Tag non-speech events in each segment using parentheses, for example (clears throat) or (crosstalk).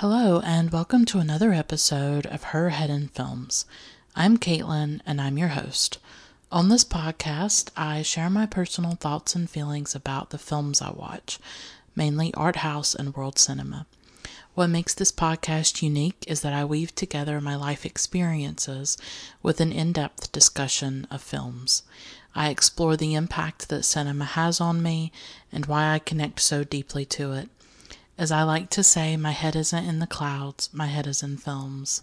Hello, and welcome to another episode of Her Head in Films. I'm Caitlin, and I'm your host. On this podcast, I share my personal thoughts and feelings about the films I watch, mainly art house and world cinema. What makes this podcast unique is that I weave together my life experiences with an in depth discussion of films. I explore the impact that cinema has on me and why I connect so deeply to it. As I like to say, my head isn't in the clouds, my head is in films.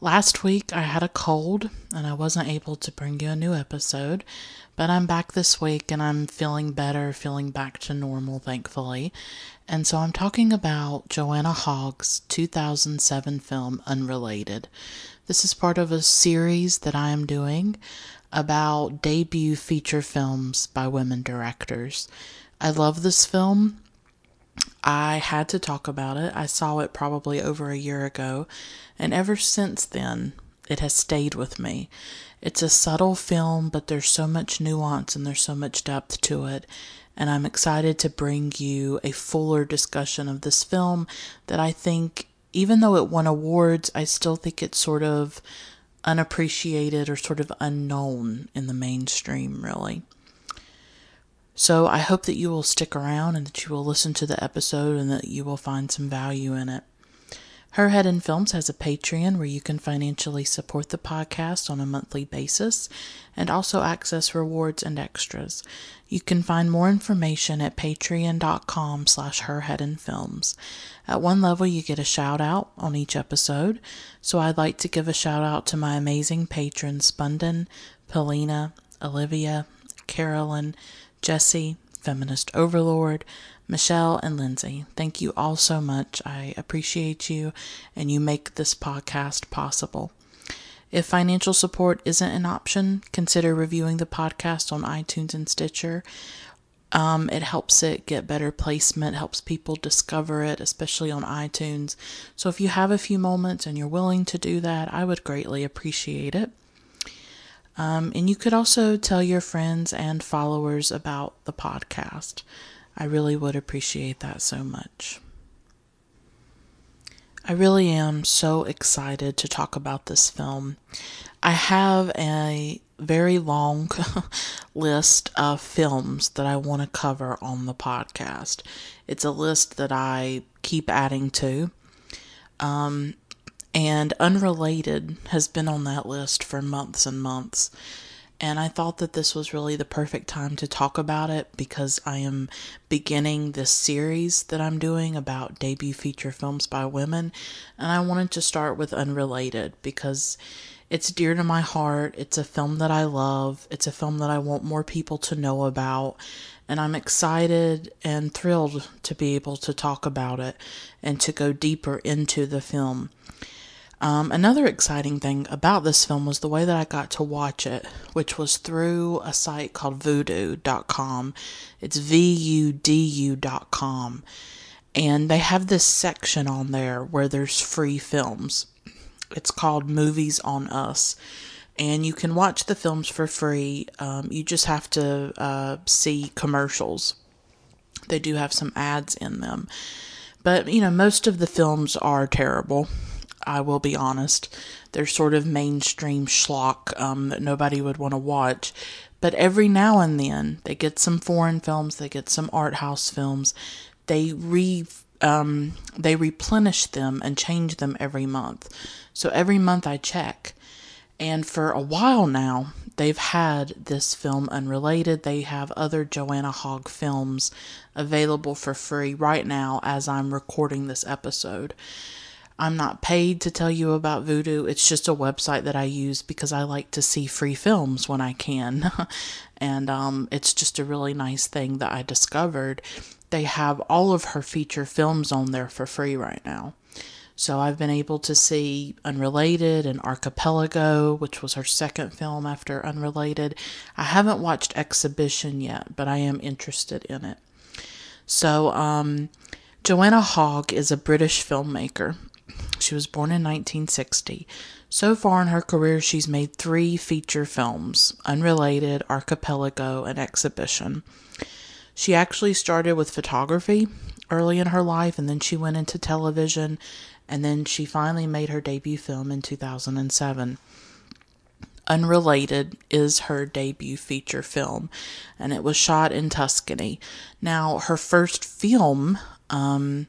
Last week I had a cold and I wasn't able to bring you a new episode, but I'm back this week and I'm feeling better, feeling back to normal, thankfully. And so I'm talking about Joanna Hogg's 2007 film Unrelated. This is part of a series that I am doing about debut feature films by women directors. I love this film. I had to talk about it. I saw it probably over a year ago, and ever since then, it has stayed with me. It's a subtle film, but there's so much nuance and there's so much depth to it. And I'm excited to bring you a fuller discussion of this film that I think, even though it won awards, I still think it's sort of unappreciated or sort of unknown in the mainstream, really. So I hope that you will stick around and that you will listen to the episode and that you will find some value in it. Her Head in Films has a Patreon where you can financially support the podcast on a monthly basis and also access rewards and extras. You can find more information at patreon.com slash herheadinfilms. At one level, you get a shout out on each episode, so I'd like to give a shout out to my amazing patrons Spunden, Polina, Olivia, Carolyn, Jesse, Feminist Overlord, Michelle, and Lindsay. Thank you all so much. I appreciate you, and you make this podcast possible. If financial support isn't an option, consider reviewing the podcast on iTunes and Stitcher. Um, it helps it get better placement, helps people discover it, especially on iTunes. So if you have a few moments and you're willing to do that, I would greatly appreciate it. Um, and you could also tell your friends and followers about the podcast. I really would appreciate that so much. I really am so excited to talk about this film. I have a very long (laughs) list of films that I want to cover on the podcast. It's a list that I keep adding to. Um, and Unrelated has been on that list for months and months. And I thought that this was really the perfect time to talk about it because I am beginning this series that I'm doing about debut feature films by women. And I wanted to start with Unrelated because it's dear to my heart. It's a film that I love. It's a film that I want more people to know about. And I'm excited and thrilled to be able to talk about it and to go deeper into the film. Um, another exciting thing about this film was the way that I got to watch it, which was through a site called vudu.com. It's V U D U.com. And they have this section on there where there's free films. It's called Movies on Us. And you can watch the films for free. Um, you just have to uh, see commercials. They do have some ads in them. But, you know, most of the films are terrible I will be honest. They're sort of mainstream schlock um, that nobody would want to watch. But every now and then, they get some foreign films, they get some art house films. They re um, they replenish them and change them every month. So every month I check. And for a while now, they've had this film unrelated. They have other Joanna Hogg films available for free right now as I'm recording this episode. I'm not paid to tell you about Vudu. It's just a website that I use because I like to see free films when I can. (laughs) and um, it's just a really nice thing that I discovered. They have all of her feature films on there for free right now. So I've been able to see Unrelated and Archipelago, which was her second film after Unrelated. I haven't watched Exhibition yet, but I am interested in it. So, um, Joanna Hogg is a British filmmaker. She was born in 1960. So far in her career, she's made three feature films Unrelated, Archipelago, and Exhibition. She actually started with photography early in her life, and then she went into television, and then she finally made her debut film in 2007. Unrelated is her debut feature film, and it was shot in Tuscany. Now, her first film um,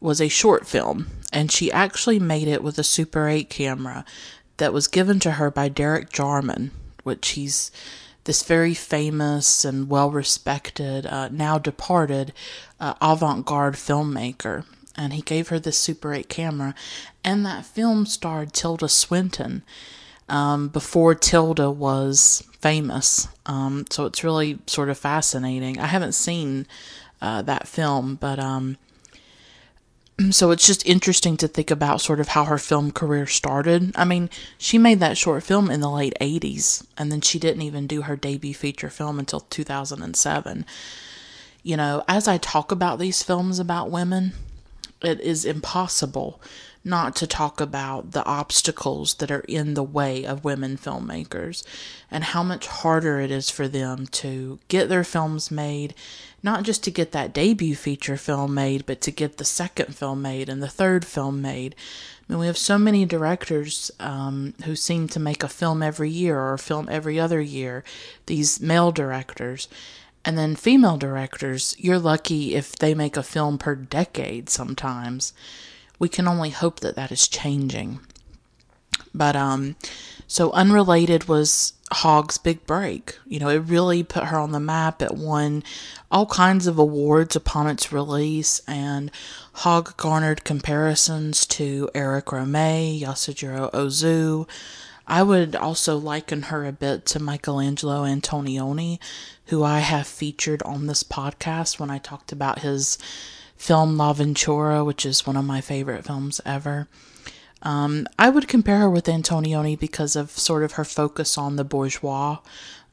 was a short film, and she actually made it with a Super 8 camera that was given to her by Derek Jarman, which he's this very famous and well respected, uh, now departed uh, avant garde filmmaker. And he gave her this Super 8 camera, and that film starred Tilda Swinton um, before Tilda was famous. Um, so it's really sort of fascinating. I haven't seen uh, that film, but um, so it's just interesting to think about sort of how her film career started. I mean, she made that short film in the late 80s, and then she didn't even do her debut feature film until 2007. You know, as I talk about these films about women, it is impossible not to talk about the obstacles that are in the way of women filmmakers and how much harder it is for them to get their films made, not just to get that debut feature film made, but to get the second film made and the third film made. I mean, we have so many directors um, who seem to make a film every year or a film every other year, these male directors. And then female directors, you're lucky if they make a film per decade sometimes we can only hope that that is changing. But um, so unrelated was Hogg's big break. You know, it really put her on the map. It won all kinds of awards upon its release, and Hog garnered comparisons to Eric Rohmer, Yasujiro Ozu. I would also liken her a bit to Michelangelo Antonioni, who I have featured on this podcast when I talked about his film L'Avventura, which is one of my favorite films ever. Um, I would compare her with Antonioni because of sort of her focus on the bourgeois,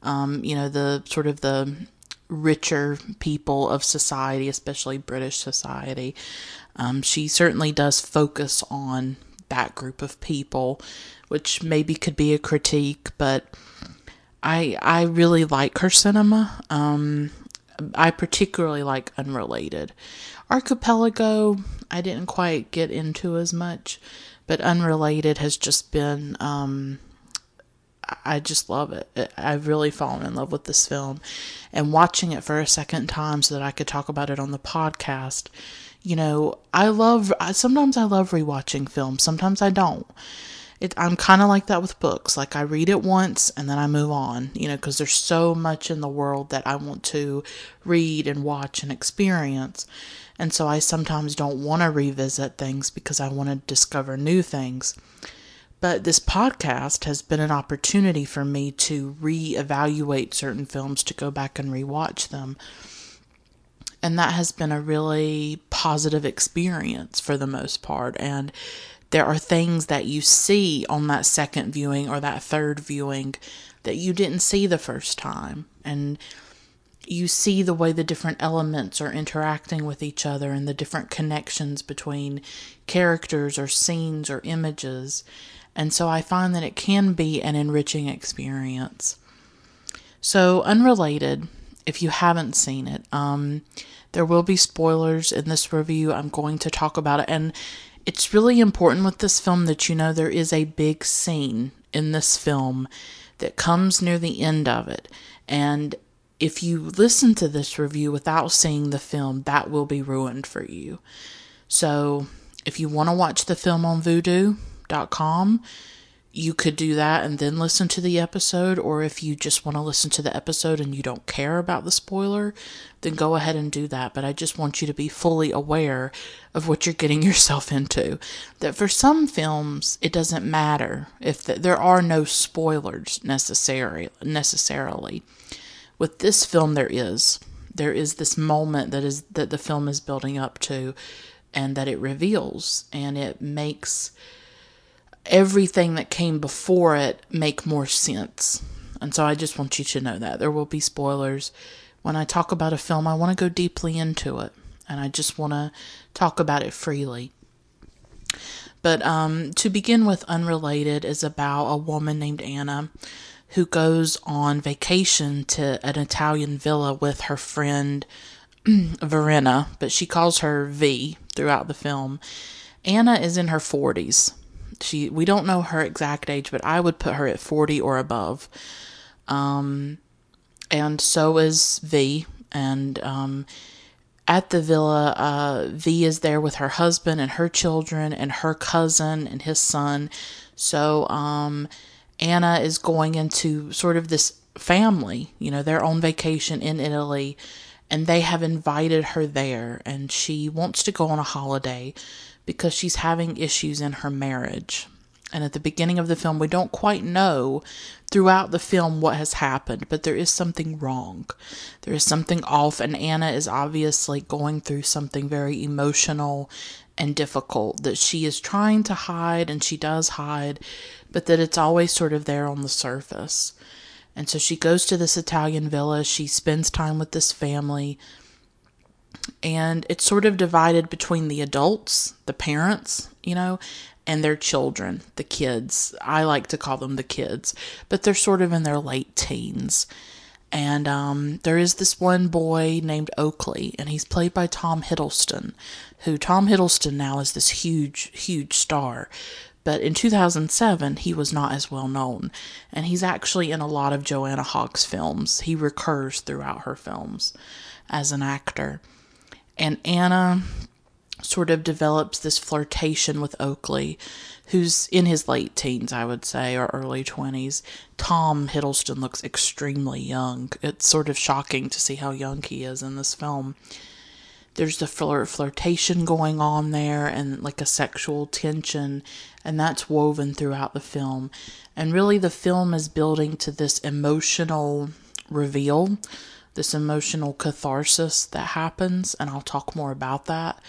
um, you know, the sort of the richer people of society, especially British society. Um, she certainly does focus on that group of people, which maybe could be a critique, but I I really like her cinema. Um, I particularly like Unrelated. Archipelago, I didn't quite get into as much, but Unrelated has just been, um, I just love it. I've really fallen in love with this film. And watching it for a second time so that I could talk about it on the podcast, you know, I love, sometimes I love rewatching films, sometimes I don't. It, I'm kind of like that with books. Like I read it once and then I move on, you know, because there's so much in the world that I want to read and watch and experience. And so I sometimes don't want to revisit things because I want to discover new things. But this podcast has been an opportunity for me to reevaluate certain films, to go back and rewatch them. And that has been a really positive experience for the most part. And there are things that you see on that second viewing or that third viewing that you didn't see the first time. And you see the way the different elements are interacting with each other and the different connections between characters or scenes or images. And so I find that it can be an enriching experience. So, unrelated, if you haven't seen it, um, there will be spoilers in this review. I'm going to talk about it. And it's really important with this film that you know there is a big scene in this film that comes near the end of it. And if you listen to this review without seeing the film, that will be ruined for you. So, if you want to watch the film on vudu.com, you could do that and then listen to the episode. Or if you just want to listen to the episode and you don't care about the spoiler, then go ahead and do that. But I just want you to be fully aware of what you're getting (laughs) yourself into. That for some films, it doesn't matter if the, there are no spoilers necessary, necessarily with this film, there is. There is this moment that is that the film is building up to and that it reveals and it makes everything that came before it make more sense. And so I just want you to know that there will be spoilers. When I talk about a film, I want to go deeply into it and I just want to talk about it freely. But um, to begin with, Unrelated is about a woman named Anna who goes on vacation to an Italian villa with her friend (clears throat) Verena, but she calls her V throughout the film. Anna is in her 40s. She we don't know her exact age, but I would put her at 40 or above. Um, and so is V. And um, at the villa, uh, V is there with her husband and her children and her cousin and his son. So um, Anna is going into sort of this family. You know, they're on vacation in Italy and they have invited her there and she wants to go on a holiday because she's having issues in her marriage. And at the beginning of the film, we don't quite know throughout the film what has happened, but there is something wrong. There is something off, and Anna is obviously going through something very emotional and difficult that she is trying to hide, and she does hide, but that it's always sort of there on the surface. And so she goes to this Italian villa, she spends time with this family, and it's sort of divided between the adults, the parents, you know, and their children, the kids. I like to call them the kids, but they're sort of in their late teens. And um, there is this one boy named Oakley, and he's played by Tom Hiddleston, who Tom Hiddleston now is this huge, huge star. But in 2007, he was not as well known. And he's actually in a lot of Joanna Hogg's films. He recurs throughout her films as an actor. And Anna sort of develops this flirtation with Oakley, who's in his late teens, I would say, or early 20s. Tom Hiddleston looks extremely young. It's sort of shocking to see how young he is in this film. There's the flirt flirtation going on there and like a sexual tension, and that's woven throughout the film. And really, the film is building to this emotional reveal, this emotional catharsis that happens, and I'll talk more about that.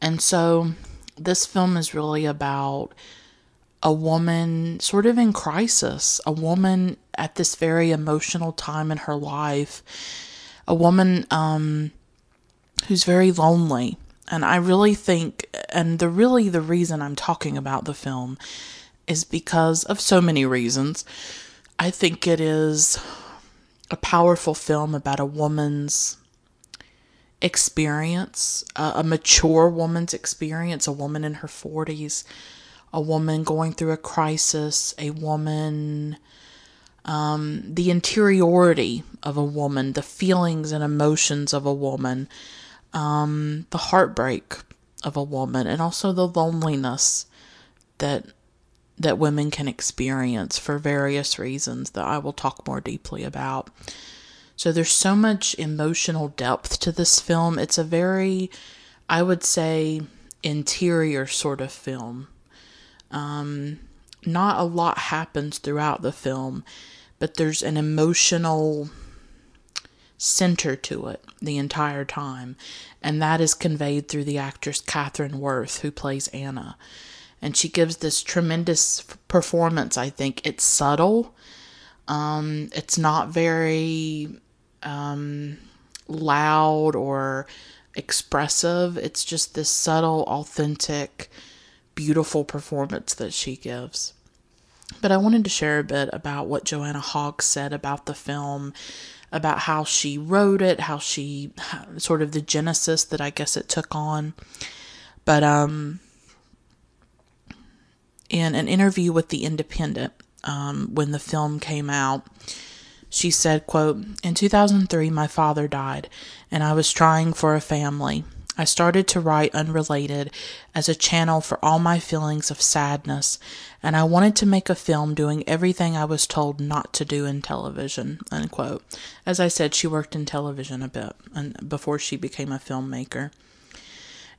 And so this film is really about a woman sort of in crisis, a woman at this very emotional time in her life, a woman um, who's very lonely. And I really think, and the really the reason I'm talking about the film is because of so many reasons. I think it is a powerful film about a woman's experience, uh, a mature woman's experience, a woman in her 40s, a woman going through a crisis, a woman, um, the interiority of a woman, the feelings and emotions of a woman, um, the heartbreak of a woman, and also the loneliness that that women can experience for various reasons that I will talk more deeply about. So there's so much emotional depth to this film. It's a very, I would say, interior sort of film. Um, not a lot happens throughout the film, but there's an emotional center to it the entire time, and that is conveyed through the actress Kathryn Worth, who plays Anna. And she gives this tremendous performance, I think. It's subtle, um, it's not very um, loud or expressive. It's just this subtle, authentic, beautiful performance that she gives. But I wanted to share a bit about what Joanna Hogg said about the film, about how she wrote it, how she sort of the genesis that I guess it took on. But um, in an interview with The Independent, um, when the film came out, she said, quote, In 2003, my father died, and I was trying for a family. I started to write unrelated as a channel for all my feelings of sadness, and I wanted to make a film doing everything I was told not to do in television. Unquote. As I said, she worked in television a bit and before she became a filmmaker.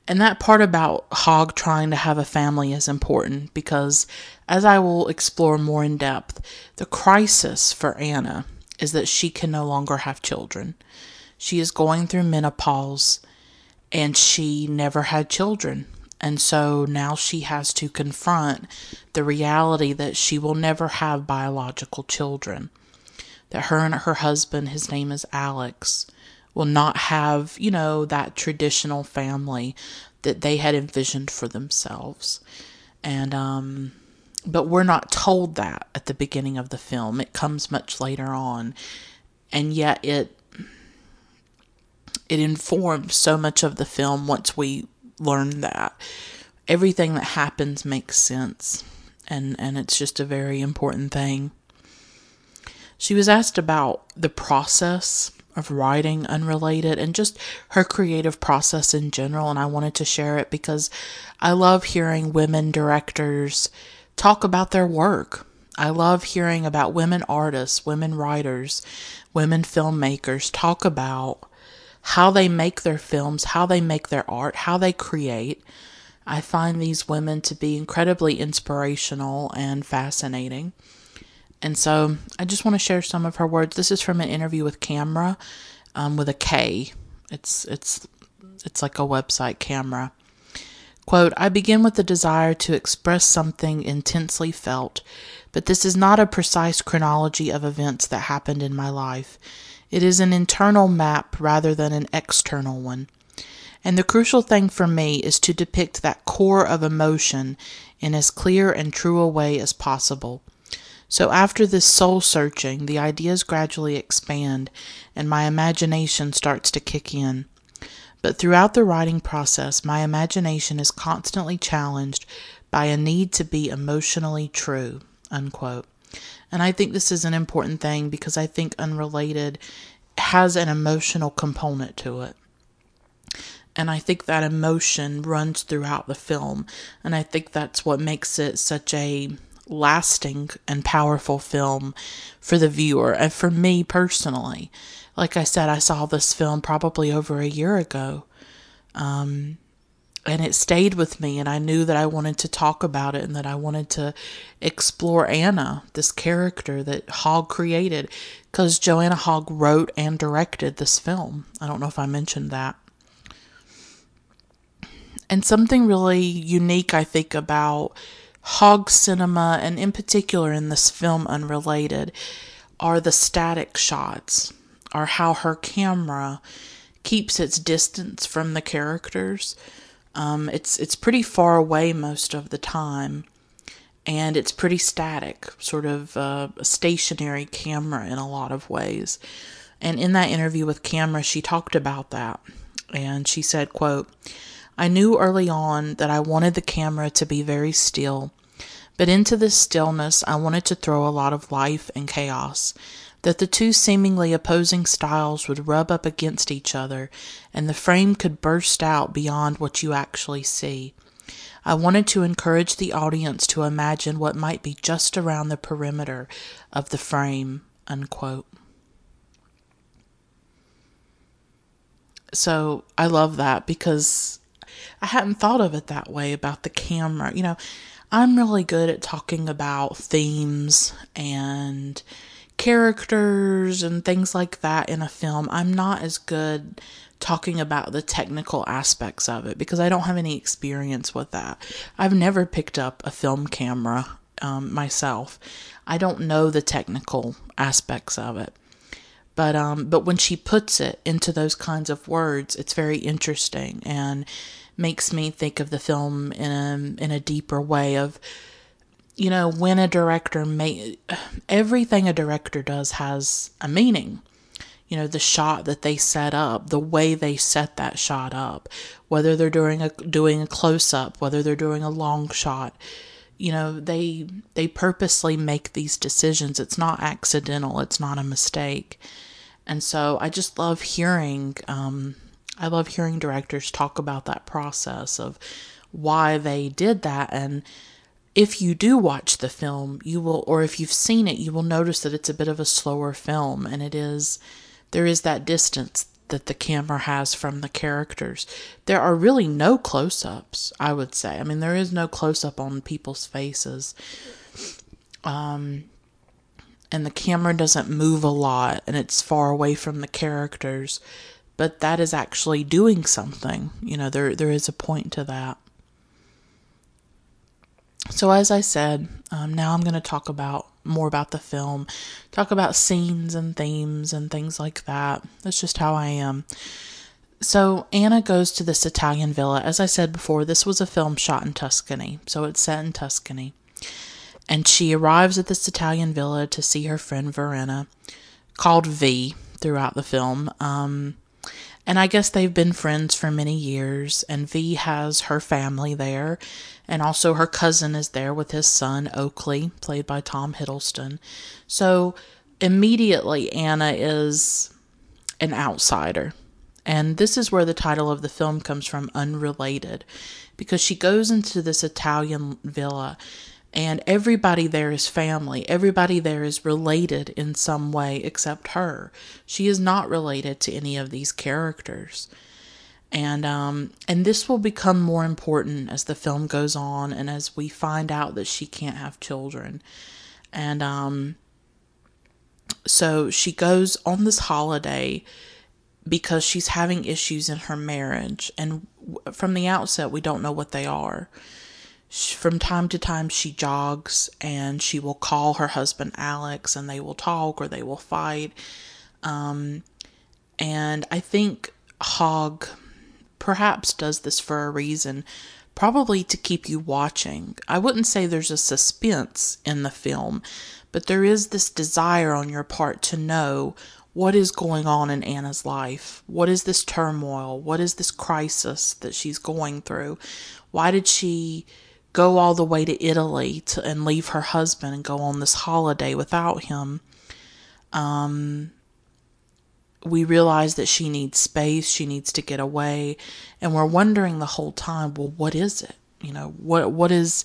And that part about Hogg trying to have a family is important because, as I will explore more in depth, the crisis for Anna is that she can no longer have children. She is going through menopause and she never had children. And so now she has to confront the reality that she will never have biological children. That her and her husband, his name is Alex, will not have, you know, that traditional family that they had envisioned for themselves. And um, but we're not told that at the beginning of the film. It comes much later on. And yet it it informed so much of the film once we learned that. Everything that happens makes sense, and, and it's just a very important thing. She was asked about the process of writing unrelated and just her creative process in general, and I wanted to share it because I love hearing women directors talk about their work. I love hearing about women artists, women writers, women filmmakers talk about how they make their films, how they make their art, how they create. I find these women to be incredibly inspirational and fascinating. And so I just want to share some of her words. This is from an interview with Kamera, um, with a K. It's it's it's like a website Kamera. Quote, I begin with the desire to express something intensely felt, but this is not a precise chronology of events that happened in my life. It is an internal map rather than an external one. And the crucial thing for me is to depict that core of emotion in as clear and true a way as possible. So after this soul searching, the ideas gradually expand and my imagination starts to kick in. But throughout the writing process, my imagination is constantly challenged by a need to be emotionally true. Unquote. And I think this is an important thing because I think Unrelated has an emotional component to it. And I think that emotion runs throughout the film. And I think that's what makes it such a lasting and powerful film for the viewer and for me personally. Like I said, I saw this film probably over a year ago. Um, and it stayed with me, and I knew that I wanted to talk about it and that I wanted to explore Anna, this character that Hogg created, because Joanna Hogg wrote and directed this film. I don't know if I mentioned that. And something really unique, I think, about Hogg cinema, and in particular in this film Unrelated, are the static shots, are how her camera keeps its distance from the characters. Um, it's it's pretty far away most of the time, and it's pretty static, sort of uh, a stationary camera in a lot of ways. And in that interview with Kamera, she talked about that, and she said, "quote I knew early on that I wanted the camera to be very still, but into this stillness I wanted to throw a lot of life and chaos, that the two seemingly opposing styles would rub up against each other and the frame could burst out beyond what you actually see. I wanted to encourage the audience to imagine what might be just around the perimeter of the frame. Unquote. So I love that because I hadn't thought of it that way about the camera. You know, I'm really good at talking about themes and characters and things like that in a film. I'm not as good talking about the technical aspects of it because I don't have any experience with that. I've never picked up a film camera um, myself. I don't know the technical aspects of it. But um, but when she puts it into those kinds of words, it's very interesting and makes me think of the film in a in a deeper way of you know when a director may everything a director does has a meaning. You know the shot that they set up the way they set that shot up whether they're doing a doing a close up whether they're doing a long shot you know they they purposely make these decisions. It's not accidental. It's not a mistake. And so i just love hearing um, I love hearing directors talk about that process of why they did that. And if you do watch the film, you will, or if you've seen it, you will notice that it's a bit of a slower film and it is, there is that distance that the camera has from the characters. There are really no close ups, I would say. I mean, there is no close up on people's faces. Um, and the camera doesn't move a lot and it's far away from the characters but that is actually doing something. You know, there there is a point to that. So as I said, um, now I'm going to talk about more about the film, talk about scenes and themes and things like that. That's just how I am. So Anna goes to this Italian villa. As I said before, this was a film shot in Tuscany, so it's set in Tuscany. And she arrives at this Italian villa to see her friend Verena, called V throughout the film. Um, And I guess they've been friends for many years, and V has her family there, and also her cousin is there with his son, Oakley, played by Tom Hiddleston. So immediately, Anna is an outsider. And this is where the title of the film comes from, Unrelated, because she goes into this Italian villa and everybody there is family. Everybody there is related in some way except her. She is not related to any of these characters. And um and this will become more important as the film goes on and as we find out that she can't have children. And um so she goes on this holiday because she's having issues in her marriage and from the outset we don't know what they are from time to time she jogs and she will call her husband Alex and they will talk or they will fight. Um, and I think Hogg perhaps does this for a reason, probably to keep you watching. I wouldn't say there's a suspense in the film, but there is this desire on your part to know what is going on in Anna's life. What is this turmoil? What is this crisis that she's going through? Why did she go all the way to Italy to, and leave her husband and go on this holiday without him. Um, we realize that she needs space, she needs to get away, and we're wondering the whole time, well, what is it? You know, what what is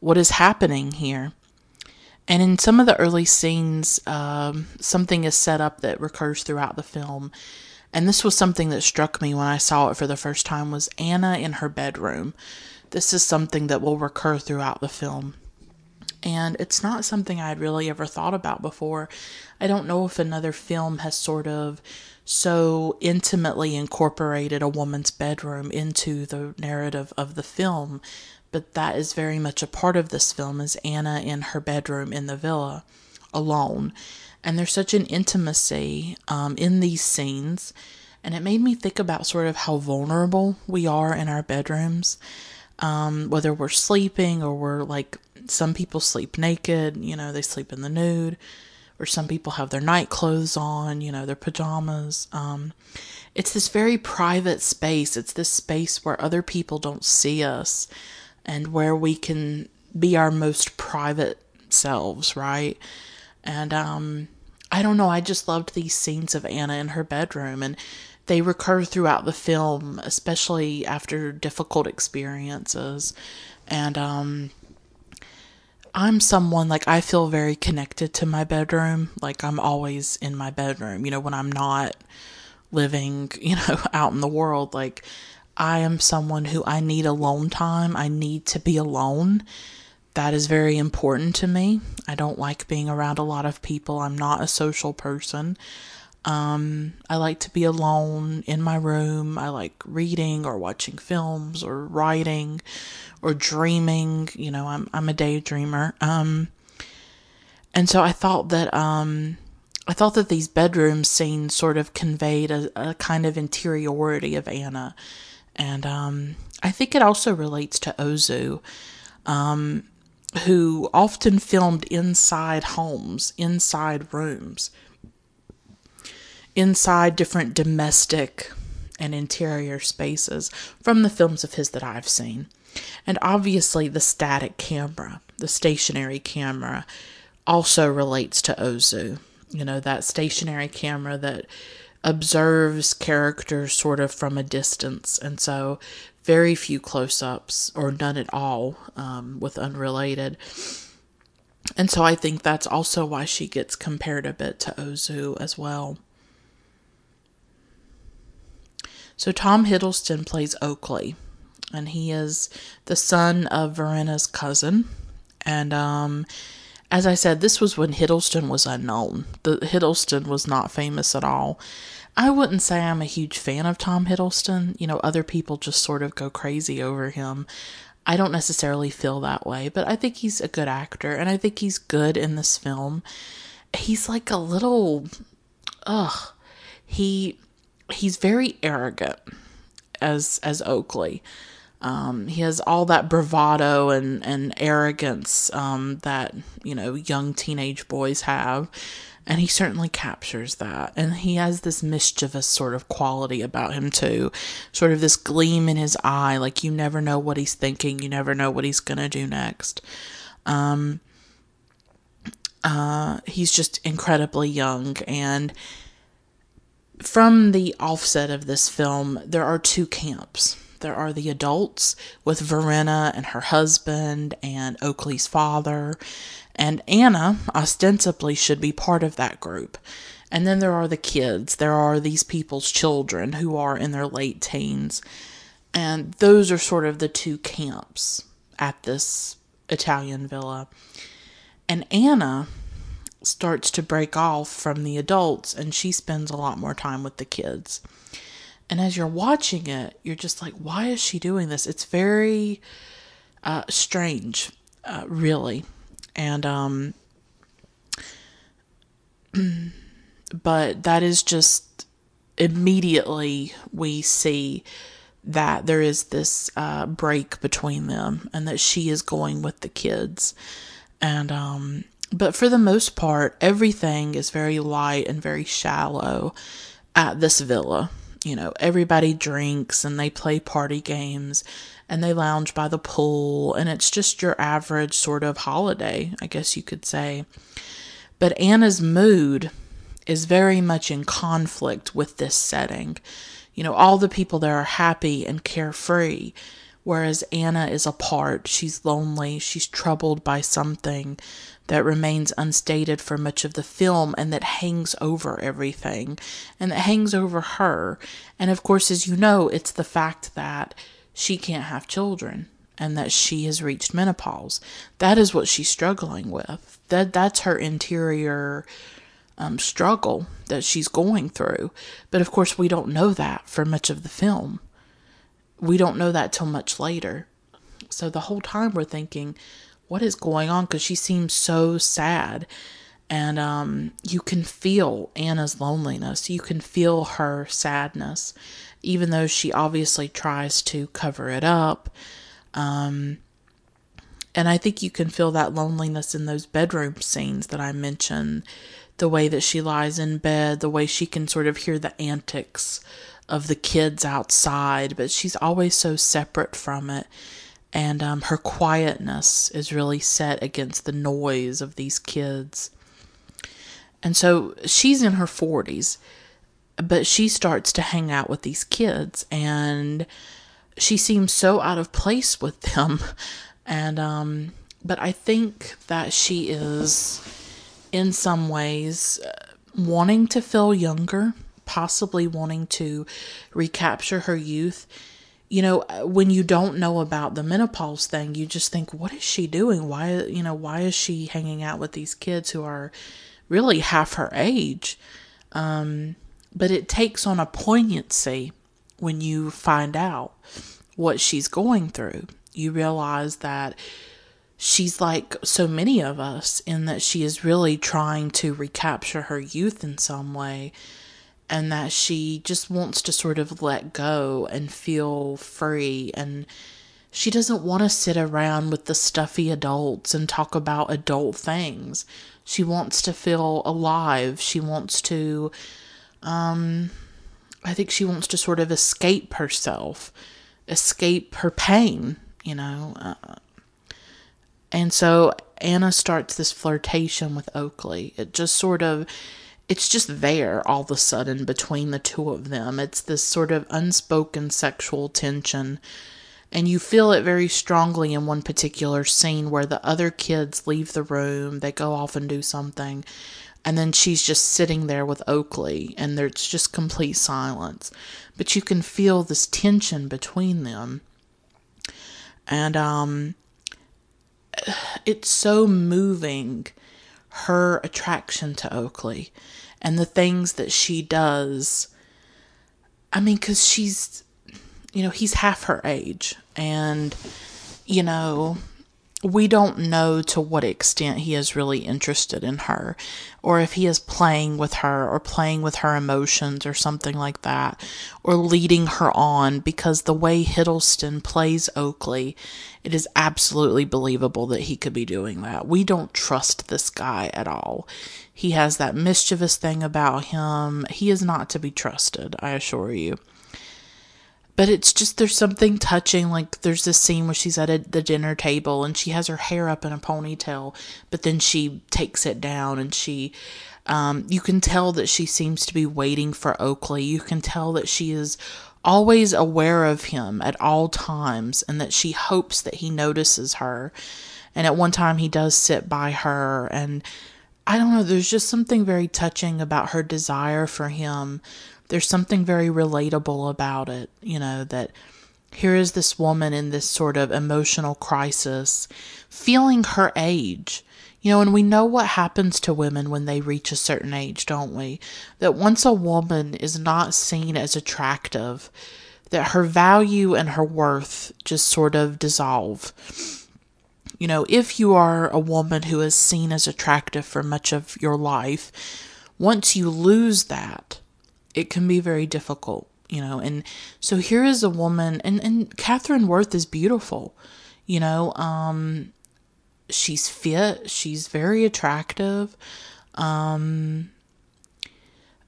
what is happening here? And in some of the early scenes, um, something is set up that recurs throughout the film. And this was something that struck me when I saw it for the first time was Anna in her bedroom. This is something that will recur throughout the film. And it's not something I'd really ever thought about before. I don't know if another film has sort of so intimately incorporated a woman's bedroom into the narrative of the film, but that is very much a part of this film is Anna in her bedroom in the villa alone. And there's such an intimacy um, in these scenes. And it made me think about sort of how vulnerable we are in our bedrooms um, whether we're sleeping or we're like some people sleep naked, you know, they sleep in the nude, or some people have their night clothes on, you know, their pajamas. Um, it's this very private space. It's this space where other people don't see us and where we can be our most private selves, right? And um, I don't know, I just loved these scenes of Anna in her bedroom and they recur throughout the film, especially after difficult experiences. And um, I'm someone like I feel very connected to my bedroom. Like I'm always in my bedroom, you know, when I'm not living, you know, (laughs) out in the world. Like I am someone who I need alone time. I need to be alone. That is very important to me. I don't like being around a lot of people. I'm not a social person. Um, I like to be alone in my room. I like reading or watching films or writing or dreaming. You know, I'm I'm a daydreamer. Um, and so I thought that um, I thought that these bedroom scenes sort of conveyed a, a kind of interiority of Anna, and um, I think it also relates to Ozu, um, who often filmed inside homes, inside rooms inside different domestic and interior spaces from the films of his that I've seen. And obviously, the static camera, the stationary camera, also relates to Ozu. You know, that stationary camera that observes characters sort of from a distance. And so, very few close ups, or none at all, um, with Unrelated. And so, I think that's also why she gets compared a bit to Ozu as well. So Tom Hiddleston plays Oakley, and he is the son of Verena's cousin. And um, as I said, this was when Hiddleston was unknown. The Hiddleston was not famous at all. I wouldn't say I'm a huge fan of Tom Hiddleston. You know, other people just sort of go crazy over him. I don't necessarily feel that way, but I think he's a good actor and I think he's good in this film. He's like a little ugh. He he's very arrogant as as Oakley. Um, he has all that bravado and and arrogance um, that you know young teenage boys have, And he certainly captures that. And he has this mischievous sort of quality about him, too. Sort of this gleam in his eye, like you never know what he's thinking, you never know what he's to do next. Um, uh, he's just incredibly young. And from the offset of this film, there are two camps. There are the adults with Verena and her husband and Oakley's father, and Anna ostensibly should be part of that group. And then there are the kids. There are these people's children who are in their late teens. And those are sort of the two camps at this Italian villa. And Anna starts to break off from the adults and she spends a lot more time with the kids. And as you're watching it, you're just like, why is she doing this? It's very uh, strange, uh, really. And, um, (clears throat) but that is just immediately we see that there is this uh, break between them and that she is going with the kids. And, um, but for the most part, everything is very light and very shallow at this villa. You know, everybody drinks and they play party games and they lounge by the pool, and it's just your average sort of holiday, I guess you could say. But Anna's mood is very much in conflict with this setting. You know, all the people there are happy and carefree, whereas Anna is apart. She's lonely, she's troubled by something that remains unstated for much of the film and that hangs over everything and that hangs over her. And of course, as you know, it's the fact that she can't have children and that she has reached menopause. That is what she's struggling with. That that's her interior um, struggle that she's going through. But of course, we don't know that for much of the film. We don't know that till much later. So the whole time we're thinking, what is going on because she seems so sad and um, you can feel Anna's loneliness. You can feel her sadness, even though she obviously tries to cover it up. Um, and I think you can feel that loneliness in those bedroom scenes that I mentioned. The way that she lies in bed, the way she can sort of hear the antics of the kids outside, but she's always so separate from it and um, her quietness is really set against the noise of these kids. And so she's in her 40s, but she starts to hang out with these kids, and she seems so out of place with (laughs) them. And, um, but I think that she is, in some ways, uh, wanting to feel younger, possibly wanting to recapture her youth you know, when you don't know about the menopause thing, you just think, what is she doing? Why, you know, why is she hanging out with these kids who are really half her age? Um, but it takes on a poignancy when you find out what she's going through. You realize that she's like so many of us in that she is really trying to recapture her youth in some way and that she just wants to sort of let go and feel free and she doesn't want to sit around with the stuffy adults and talk about adult things. She wants to feel alive. She wants to um I think she wants to sort of escape herself, escape her pain, you know. Uh, and so Anna starts this flirtation with Oakley. It just sort of it's just there all of a sudden between the two of them. It's this sort of unspoken sexual tension. And you feel it very strongly in one particular scene where the other kids leave the room, they go off and do something, and then she's just sitting there with Oakley, and there's just complete silence. But you can feel this tension between them. And um, (sighs) it's so moving her attraction to Oakley and the things that she does. I mean, because she's, you know, he's half her age. And, you know, we don't know to what extent he is really interested in her, or if he is playing with her, or playing with her emotions, or something like that, or leading her on. Because the way Hiddleston plays Oakley, it is absolutely believable that he could be doing that. We don't trust this guy at all. He has that mischievous thing about him. He is not to be trusted, I assure you but it's just there's something touching like there's this scene where she's at a, the dinner table and she has her hair up in a ponytail but then she takes it down and she um, you can tell that she seems to be waiting for oakley. You can tell that she is always aware of him at all times and that she hopes that he notices her. And at one time he does sit by her and i don't know there's just something very touching about her desire for him there's something very relatable about it, you know, that here is this woman in this sort of emotional crisis, feeling her age. You know, and we know what happens to women when they reach a certain age, don't we? That once a woman is not seen as attractive, that her value and her worth just sort of dissolve. You know, if you are a woman who is seen as attractive for much of your life, once you lose that, it can be very difficult, you know. And so here is a woman, and and Kathryn Worth is beautiful, you know. Um, she's fit, she's very attractive, um,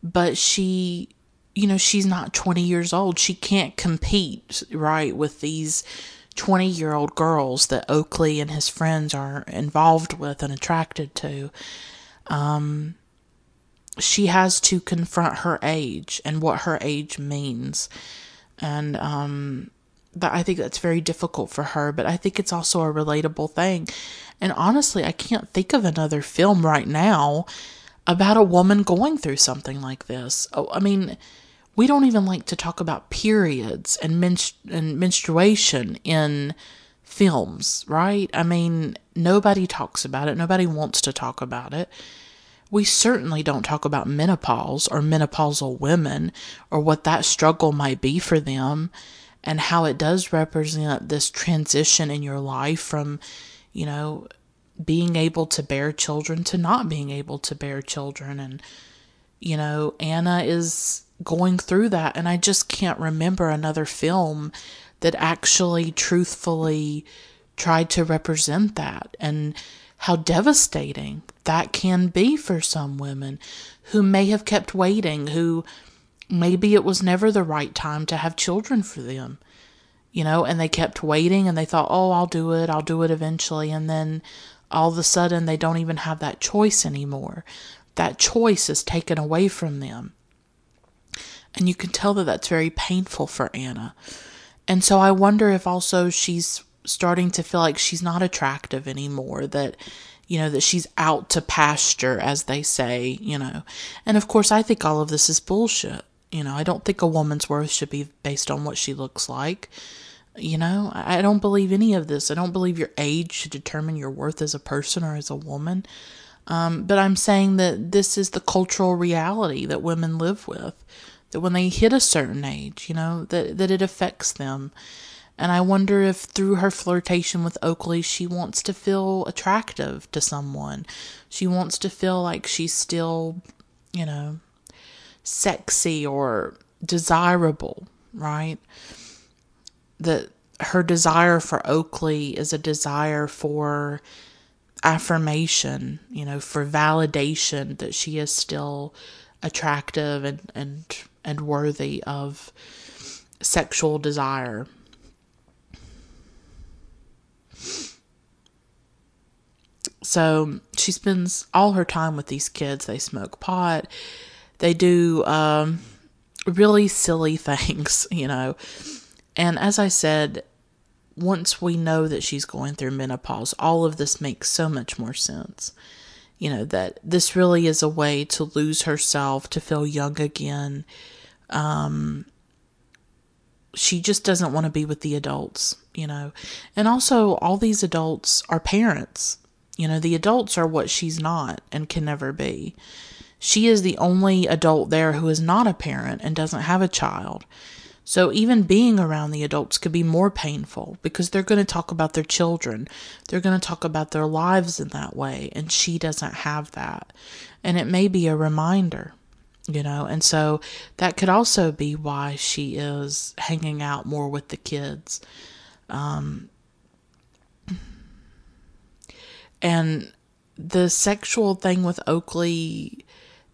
but she, you know, she's not twenty years old. She can't compete right with these. 20 year old girls that Oakley and his friends are involved with and attracted to. Um, she has to confront her age and what her age means. And um, that I think that's very difficult for her, but I think it's also a relatable thing. And honestly, I can't think of another film right now about a woman going through something like this. Oh, I mean, we don't even like to talk about periods and, menstru- and menstruation in films, right? I mean, nobody talks about it. Nobody wants to talk about it we certainly don't talk about menopause or menopausal women or what that struggle might be for them and how it does represent this transition in your life from, you know, being able to bear children to not being able to bear children. And, you know, Anna is going through that. And I just can't remember another film that actually truthfully tried to represent that. And, how devastating that can be for some women who may have kept waiting, who maybe it was never the right time to have children for them, you know, and they kept waiting and they thought, oh, I'll do it, I'll do it eventually. And then all of a sudden they don't even have that choice anymore. That choice is taken away from them. And you can tell that that's very painful for Anna. And so I wonder if also she's starting to feel like she's not attractive anymore, that, you know, that she's out to pasture, as they say, you know. And of course, I think all of this is bullshit. You know, I don't think a woman's worth should be based on what she looks like. You know, I don't believe any of this. I don't believe your age should determine your worth as a person or as a woman. Um, but I'm saying that this is the cultural reality that women live with. That when they hit a certain age, you know, that, that it affects them. And I wonder if through her flirtation with Oakley, she wants to feel attractive to someone. She wants to feel like she's still, you know, sexy or desirable, right? That her desire for Oakley is a desire for affirmation, you know, for validation that she is still attractive and and and worthy of sexual desire. So she spends all her time with these kids. They smoke pot. They do um, really silly (laughs) things, you know. And as I said, once we know that she's going through menopause, all of this makes so much more sense. You know, that this really is a way to lose herself, to feel young again. Um, she just doesn't want to be with the adults, you know. And also, all these adults are parents. You know, the adults are what she's not and can never be. She is the only adult there who is not a parent and doesn't have a child. So even being around the adults could be more painful because they're going to talk about their children. They're going to talk about their lives in that way. And she doesn't have that. And it may be a reminder, you know. And so that could also be why she is hanging out more with the kids. Um, and the sexual thing with Oakley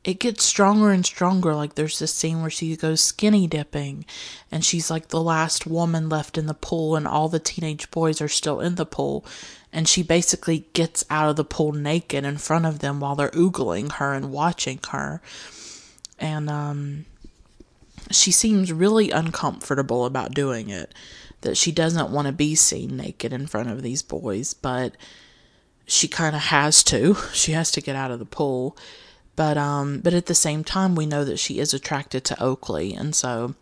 it gets stronger and stronger. Like there's this scene where she goes skinny dipping and she's like the last woman left in the pool and all the teenage boys are still in the pool. And she basically gets out of the pool naked in front of them while they're oogling her and watching her. And um she seems really uncomfortable about doing it. That she doesn't want to be seen naked in front of these boys, but she kind of has to. She has to get out of the pool but um, but at the same time, we know that she is attracted to Oakley, and so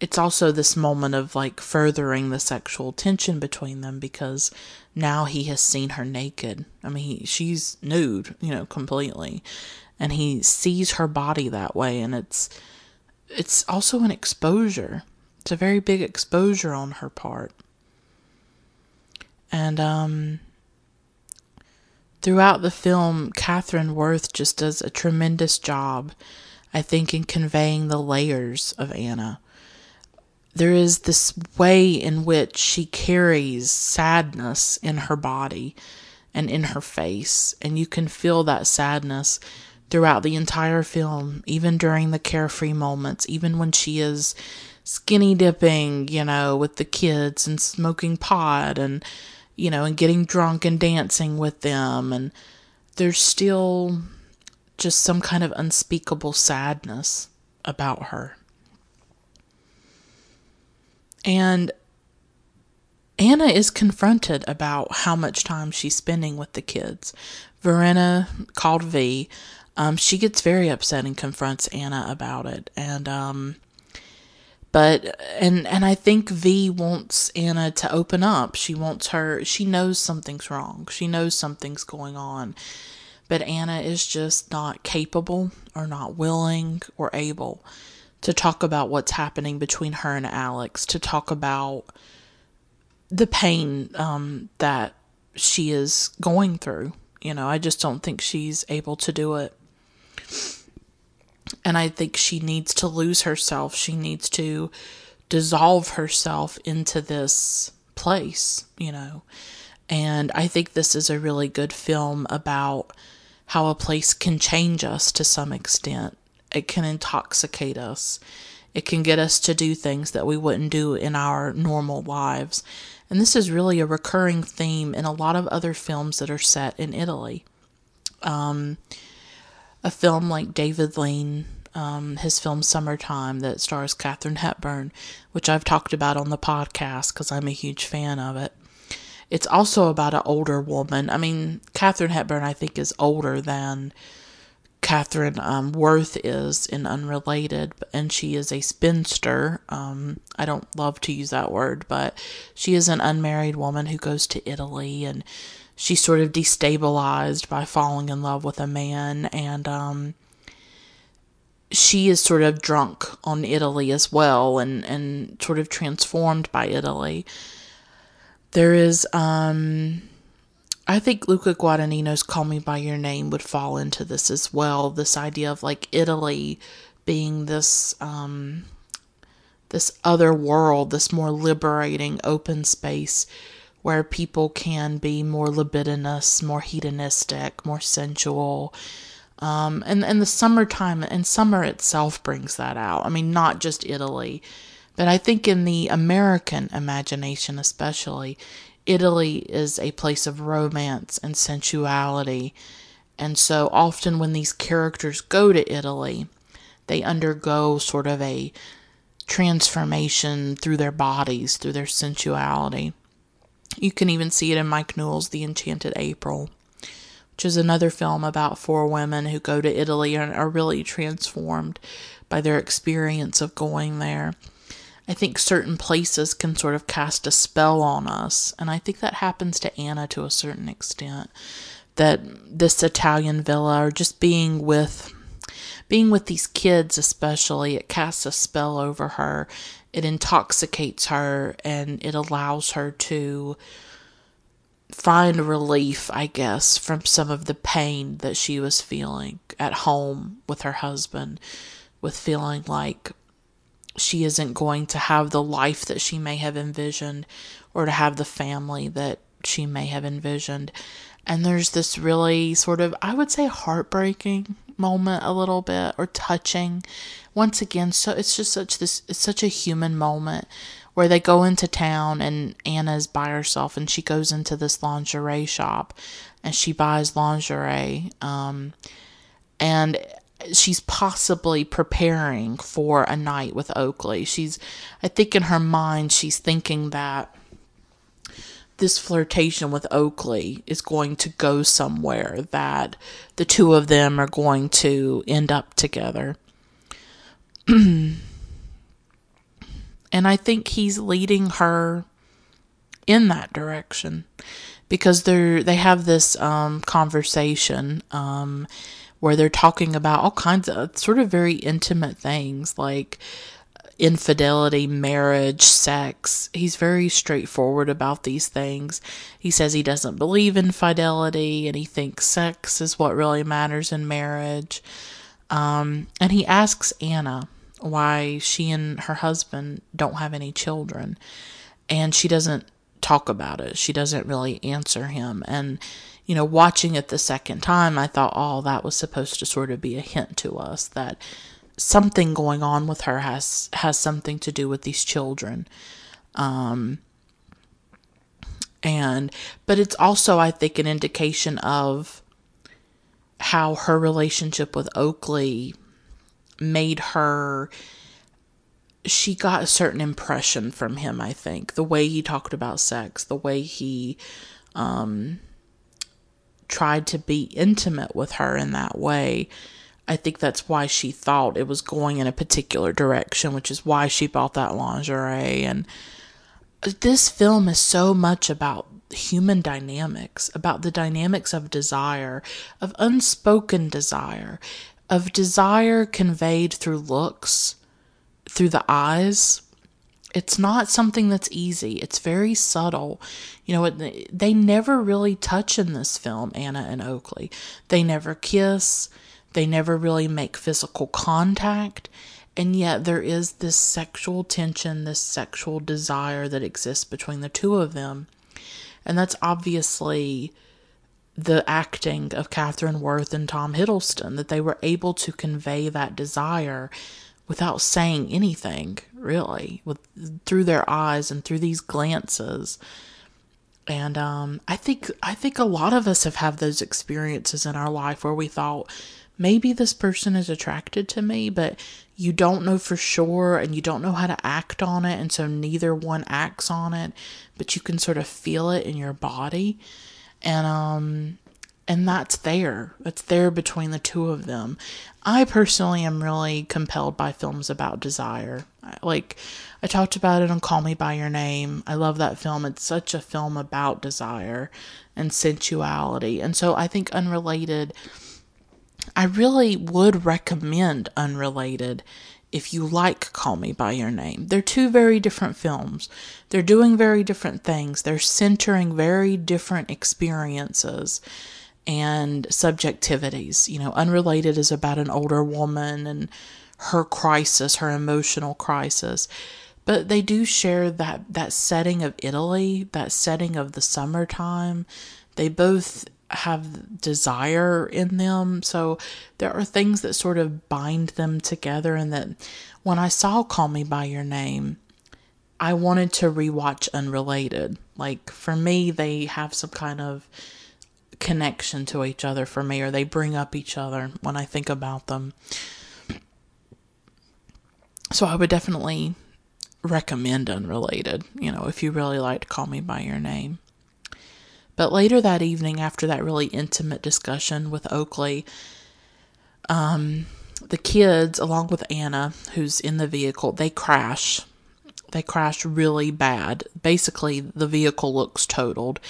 it's also this moment of like furthering the sexual tension between them because now he has seen her naked. I mean, he, she's nude, you know, completely, and he sees her body that way, and it's it's also an exposure. It's a very big exposure on her part. And um throughout the film, Kathryn Worth just does a tremendous job, I think, in conveying the layers of Anna. There is this way in which she carries sadness in her body and in her face, and you can feel that sadness throughout the entire film, even during the carefree moments, even when she is skinny dipping, you know, with the kids and smoking pot and you know, and getting drunk and dancing with them. And there's still just some kind of unspeakable sadness about her. And Anna is confronted about how much time she's spending with the kids. Verena, called V, um, she gets very upset and confronts Anna about it. And um, but and and I think V wants Anna to open up. She wants her she knows something's wrong. She knows something's going on. But Anna is just not capable or not willing or able to talk about what's happening between her and Alex, to talk about the pain um, that she is going through. You know, I just don't think she's able to do it. And I think she needs to lose herself. She needs to dissolve herself into this place, you know. And I think this is a really good film about how a place can change us to some extent. It can intoxicate us. It can get us to do things that we wouldn't do in our normal lives. And this is really a recurring theme in a lot of other films that are set in Italy. Um, a film like David Lean, um, his film Summertime, that stars Katharine Hepburn, which I've talked about on the podcast because I'm a huge fan of it. It's also about an older woman. I mean, Katharine Hepburn, I think, is older than Kathryn um, Worth is in Unrelated, and she is a spinster. Um, I don't love to use that word, but she is an unmarried woman who goes to Italy and she's sort of destabilized by falling in love with a man and um, she is sort of drunk on Italy as well and, and sort of transformed by Italy. There is um I think Luca Guadagnino's Call Me By Your Name would fall into this as well. This idea of like Italy being this um this other world, this more liberating open space where people can be more libidinous, more hedonistic, more sensual. Um, and, and the summertime and summer itself brings that out. I mean, not just Italy, but I think in the American imagination, especially, Italy is a place of romance and sensuality. And so often when these characters go to Italy, they undergo sort of a transformation through their bodies, through their sensuality. You can even see it in Mike Newell's The Enchanted April, which is another film about four women who go to Italy and are really transformed by their experience of going there. I think certain places can sort of cast a spell on us, and I think that happens to Anna to a certain extent. That this Italian villa, or just being with being with these kids especially it casts a spell over her it intoxicates her and it allows her to find relief, I guess, from some of the pain that she was feeling at home with her husband, with feeling like she isn't going to have the life that she may have envisioned or to have the family that she may have envisioned. And there's this really sort of, I would say, heartbreaking moment a little bit or touching. Once again, so it's just such this, it's such a human moment where they go into town and Anna's by herself and she goes into this lingerie shop and she buys lingerie. Um, and she's possibly preparing for a night with Oakley. She's, I think in her mind, she's thinking that this flirtation with Oakley is going to go somewhere, that the two of them are going to end up together. (clears throat) and I think he's leading her in that direction because they're they have this um, conversation um, where they're talking about all kinds of sort of very intimate things like infidelity, marriage, sex. He's very straightforward about these things. He says he doesn't believe in fidelity and he thinks sex is what really matters in marriage. Um, and he asks Anna why she and her husband don't have any children. And she doesn't talk about it. She doesn't really answer him. And you know, watching it the second time, I thought, oh, that was supposed to sort of be a hint to us that something going on with her has has something to do with these children. Um, and but it's also, I think, an indication of how her relationship with Oakley made her she got a certain impression from him, I think. The way he talked about sex, the way he um, tried to be intimate with her in that way. I think that's why she thought it was going in a particular direction, which is why she bought that lingerie. And this film is so much about human dynamics, about the dynamics of desire, of unspoken desire, of desire conveyed through looks, through the eyes, it's not something that's easy. It's very subtle. You know, they never really touch in this film, Anna and Oakley. They never kiss. They never really make physical contact. And yet there is this sexual tension, this sexual desire that exists between the two of them. And that's obviously the acting of Kathryn Worth and Tom Hiddleston, that they were able to convey that desire without saying anything really with through their eyes and through these glances and um, I think I think a lot of us have had those experiences in our life where we thought maybe this person is attracted to me, but you don't know for sure and you don't know how to act on it, and so neither one acts on it, but you can sort of feel it in your body, and um, and that's there. It's there between the two of them. I personally am really compelled by films about desire. Like I talked about it on Call Me by Your Name. I love that film. It's such a film about desire and sensuality. And so I think Unrelated I really would recommend Unrelated if you like Call Me By Your Name. They're two very different films. They're doing very different things. They're centering very different experiences and subjectivities. You know, Unrelated is about an older woman and her crisis, her emotional crisis. But they do share that, that setting of Italy, that setting of the summertime. They both have desire in them. So there are things that sort of bind them together. And that when I saw Call Me By Your Name, I wanted to rewatch Unrelated. Like for me, they have some kind of connection to each other for me, or they bring up each other when I think about them. So I would definitely recommend Unrelated, you know, if you really like to call me by your name. But later that evening, after that really intimate discussion with Oakley, um, the kids, along with Anna, who's in the vehicle, they crash. They crash really bad. Basically, the vehicle looks totaled.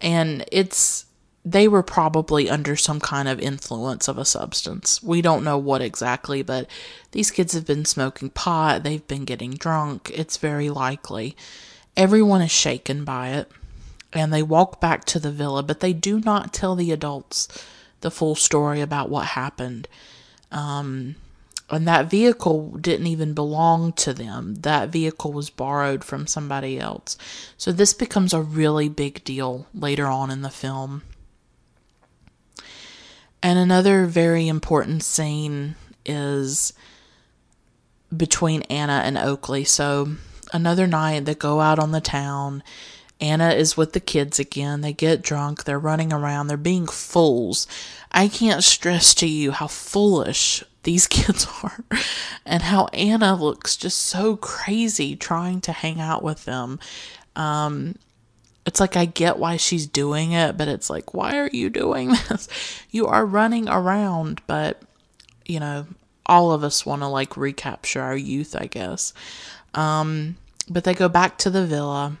And it's they were probably under some kind of influence of a substance. We don't know what exactly, but these kids have been smoking pot, they've been getting drunk. It's very likely. Everyone is shaken by it, and they walk back to the villa, but they do not tell the adults the full story about what happened. Um, and that vehicle didn't even belong to them. That vehicle was borrowed from somebody else. So this becomes a really big deal later on in the film. And another very important scene is between Anna and Oakley. So another night they go out on the town. Anna is with the kids again. They get drunk. They're running around. They're being fools. I can't stress to you how foolish these (laughs) kids are and how Anna looks just so crazy trying to hang out with them. Um, it's like I get why she's doing it, but it's like, why are you doing (laughs) this? You are running around, but you know, all of us want to like recapture our youth, I guess. Um, but they go back to the villa,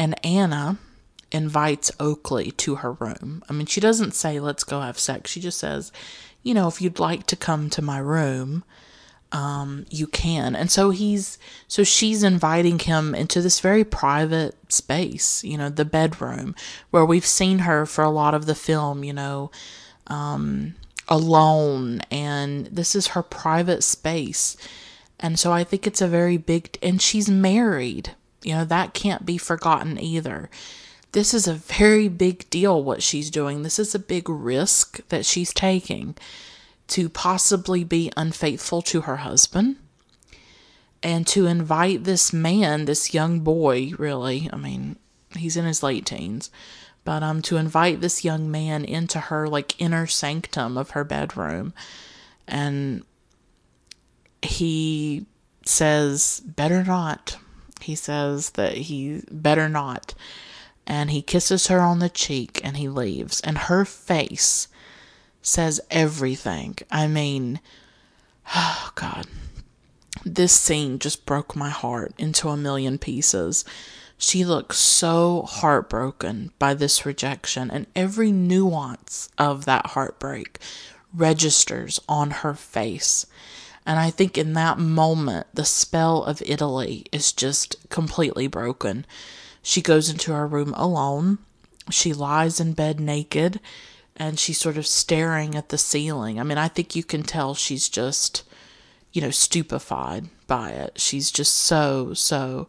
and Anna invites Oakley to her room. I mean, she doesn't say, let's go have sex. She just says, you know, if you'd like to come to my room, um, you can. And so he's, so she's inviting him into this very private space, you know, the bedroom where we've seen her for a lot of the film, you know, um, alone. And this is her private space. And so I think it's a very big, and she's married, you know, that can't be forgotten either. This is a very big deal what she's doing. This is a big risk that she's taking to possibly be unfaithful to her husband and to invite this man, this young boy, really, I mean, he's in his late teens, but um to invite this young man into her like inner sanctum of her bedroom and he says better not. He says that he better not and he kisses her on the cheek and he leaves. And her face says everything. I mean, (sighs) oh God. This scene just broke my heart into a million pieces. She looks so heartbroken by this rejection, and every nuance of that heartbreak registers on her face. And I think in that moment, the spell of Italy is just completely broken. She goes into her room alone. She lies in bed naked and she's sort of staring at the ceiling. I mean, I think you can tell she's just, you know, stupefied by it. She's just so, so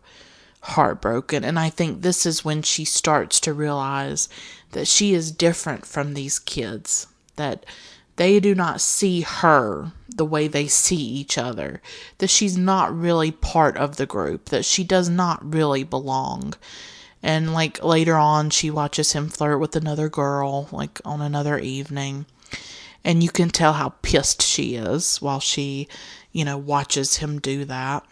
heartbroken. And I think this is when she starts to realize that she is different from these kids, that they do not see her the way they see each other, that she's not really part of the group, that she does not really belong. And like later on, she watches him flirt with another girl, like on another evening. And you can tell how pissed she is while she, you know, watches him do that.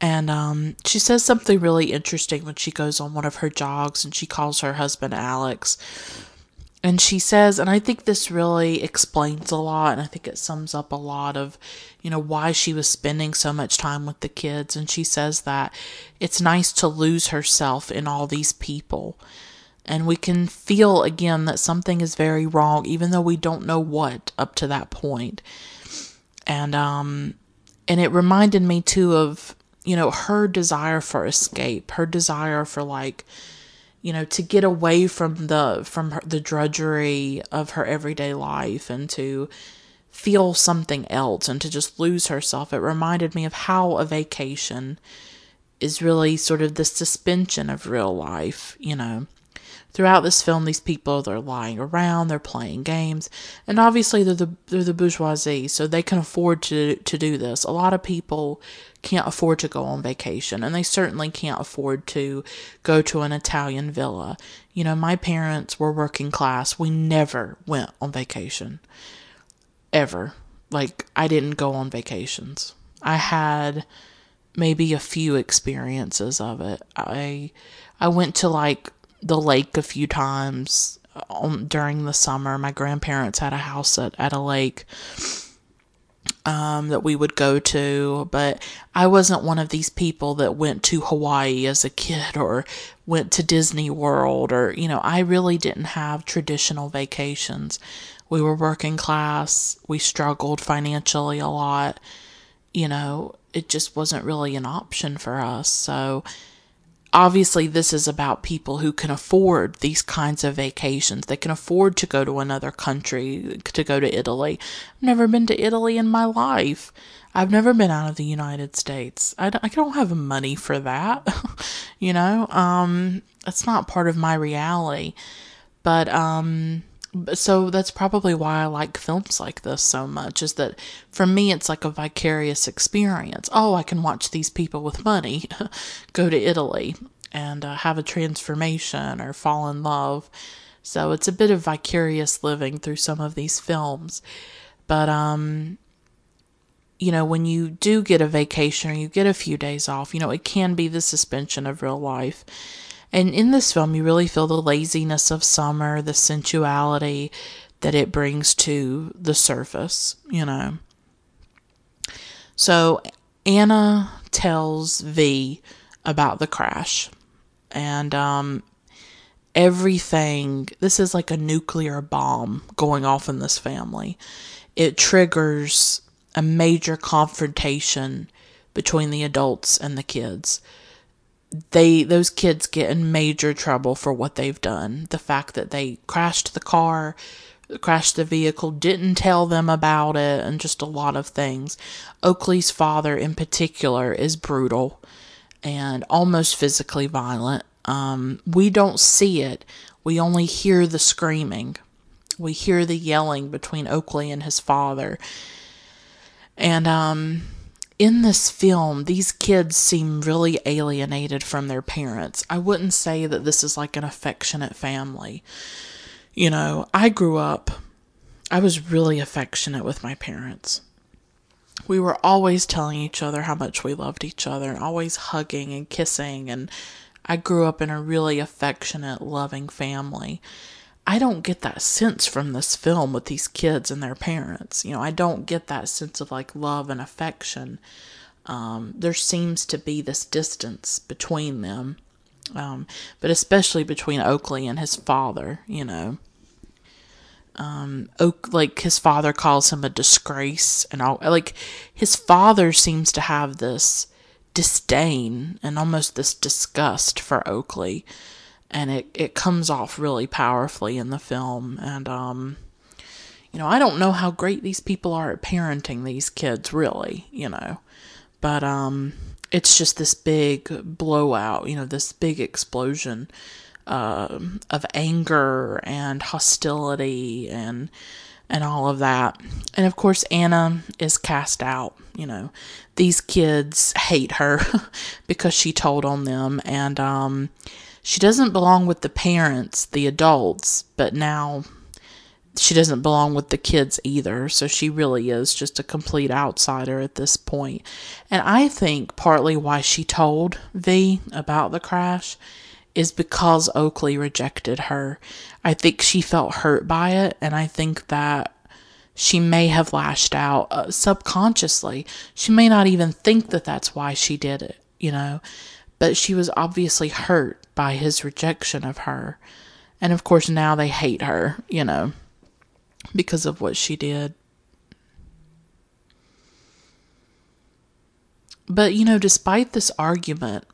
And um, she says something really interesting when she goes on one of her jogs and she calls her husband Alex and she says, and I think this really explains a lot, and I think it sums up a lot of, you know, why she was spending so much time with the kids. And she says that it's nice to lose herself in all these people. And we can feel again that something is very wrong, even though we don't know what up to that point. And, um, and it reminded me too of, you know, her desire for escape, her desire for like, you know to get away from the from her, the drudgery of her everyday life and to feel something else and to just lose herself. It reminded me of how a vacation is really sort of the suspension of real life you know. Throughout this film these people they're lying around they're playing games and obviously they're the they're the bourgeoisie so they can afford to to do this. A lot of people can't afford to go on vacation and they certainly can't afford to go to an Italian villa. You know, my parents were working class. We never went on vacation. Ever. Like I didn't go on vacations. I had maybe a few experiences of it. I I went to like the lake a few times on, during the summer. My grandparents had a house at, at a lake um, that we would go to, but I wasn't one of these people that went to Hawaii as a kid or went to Disney World or, you know, I really didn't have traditional vacations. We were working class, we struggled financially a lot, you know, it just wasn't really an option for us. So, obviously this is about people who can afford these kinds of vacations. They can afford to go to another country, to go to Italy. I've never been to Italy in my life. I've never been out of the United States. I don't, I don't have money for that. (laughs) you know, um, that's not part of my reality. But, um, so that's probably why I like films like this so much is that for me it's like a vicarious experience. Oh, I can watch these people with money (laughs) go to Italy and uh, have a transformation or fall in love. So it's a bit of vicarious living through some of these films. But um you know, when you do get a vacation or you get a few days off, you know, it can be the suspension of real life. And in this film, you really feel the laziness of summer, the sensuality that it brings to the surface, you know. So Anna tells V about the crash. And um, everything, this is like a nuclear bomb going off in this family. It triggers a major confrontation between the adults and the kids they those kids get in major trouble for what they've done. The fact that they crashed the car, crashed the vehicle, didn't tell them about it, and just a lot of things. Oakley's father, in particular, is brutal and almost physically violent. Um, we don't see it, we only hear the screaming. We hear the yelling between Oakley and his father. And um, in this film, these kids seem really alienated from their parents. I wouldn't say that this is like an affectionate family. You know, I grew up, I was really affectionate with my parents. We were always telling each other how much we loved each other always hugging and kissing. And I grew up in a really affectionate, loving family. I don't get that sense from this film with these kids and their parents. You know, I don't get that sense of like love and affection. Um, there seems to be this distance between them, um, but especially between Oakley and his father, you know. Um, Oak, like his father calls him a disgrace, and all, like his father seems to have this disdain and almost this disgust for Oakley and it, it comes off really powerfully in the film. And, um, you know, I don't know how great these people are at parenting these kids, really, you know, but, um, it's just this big blowout, you know, this big explosion uh, of anger and hostility and and all of that. And of course, Anna is cast out. You know, these kids hate her (laughs) because she told on them, and um, she doesn't belong with the parents, the adults, but now she doesn't belong with the kids either. So she really is just a complete outsider at this point. And I think partly why she told V about the crash is because Oakley rejected her. I think she felt hurt by it, and I think that she may have lashed out uh, subconsciously. She may not even think that that's why she did it, you know but she was obviously hurt by his rejection of her. And of course, now they hate her, you know, because of what she did. But, you know, despite this argument,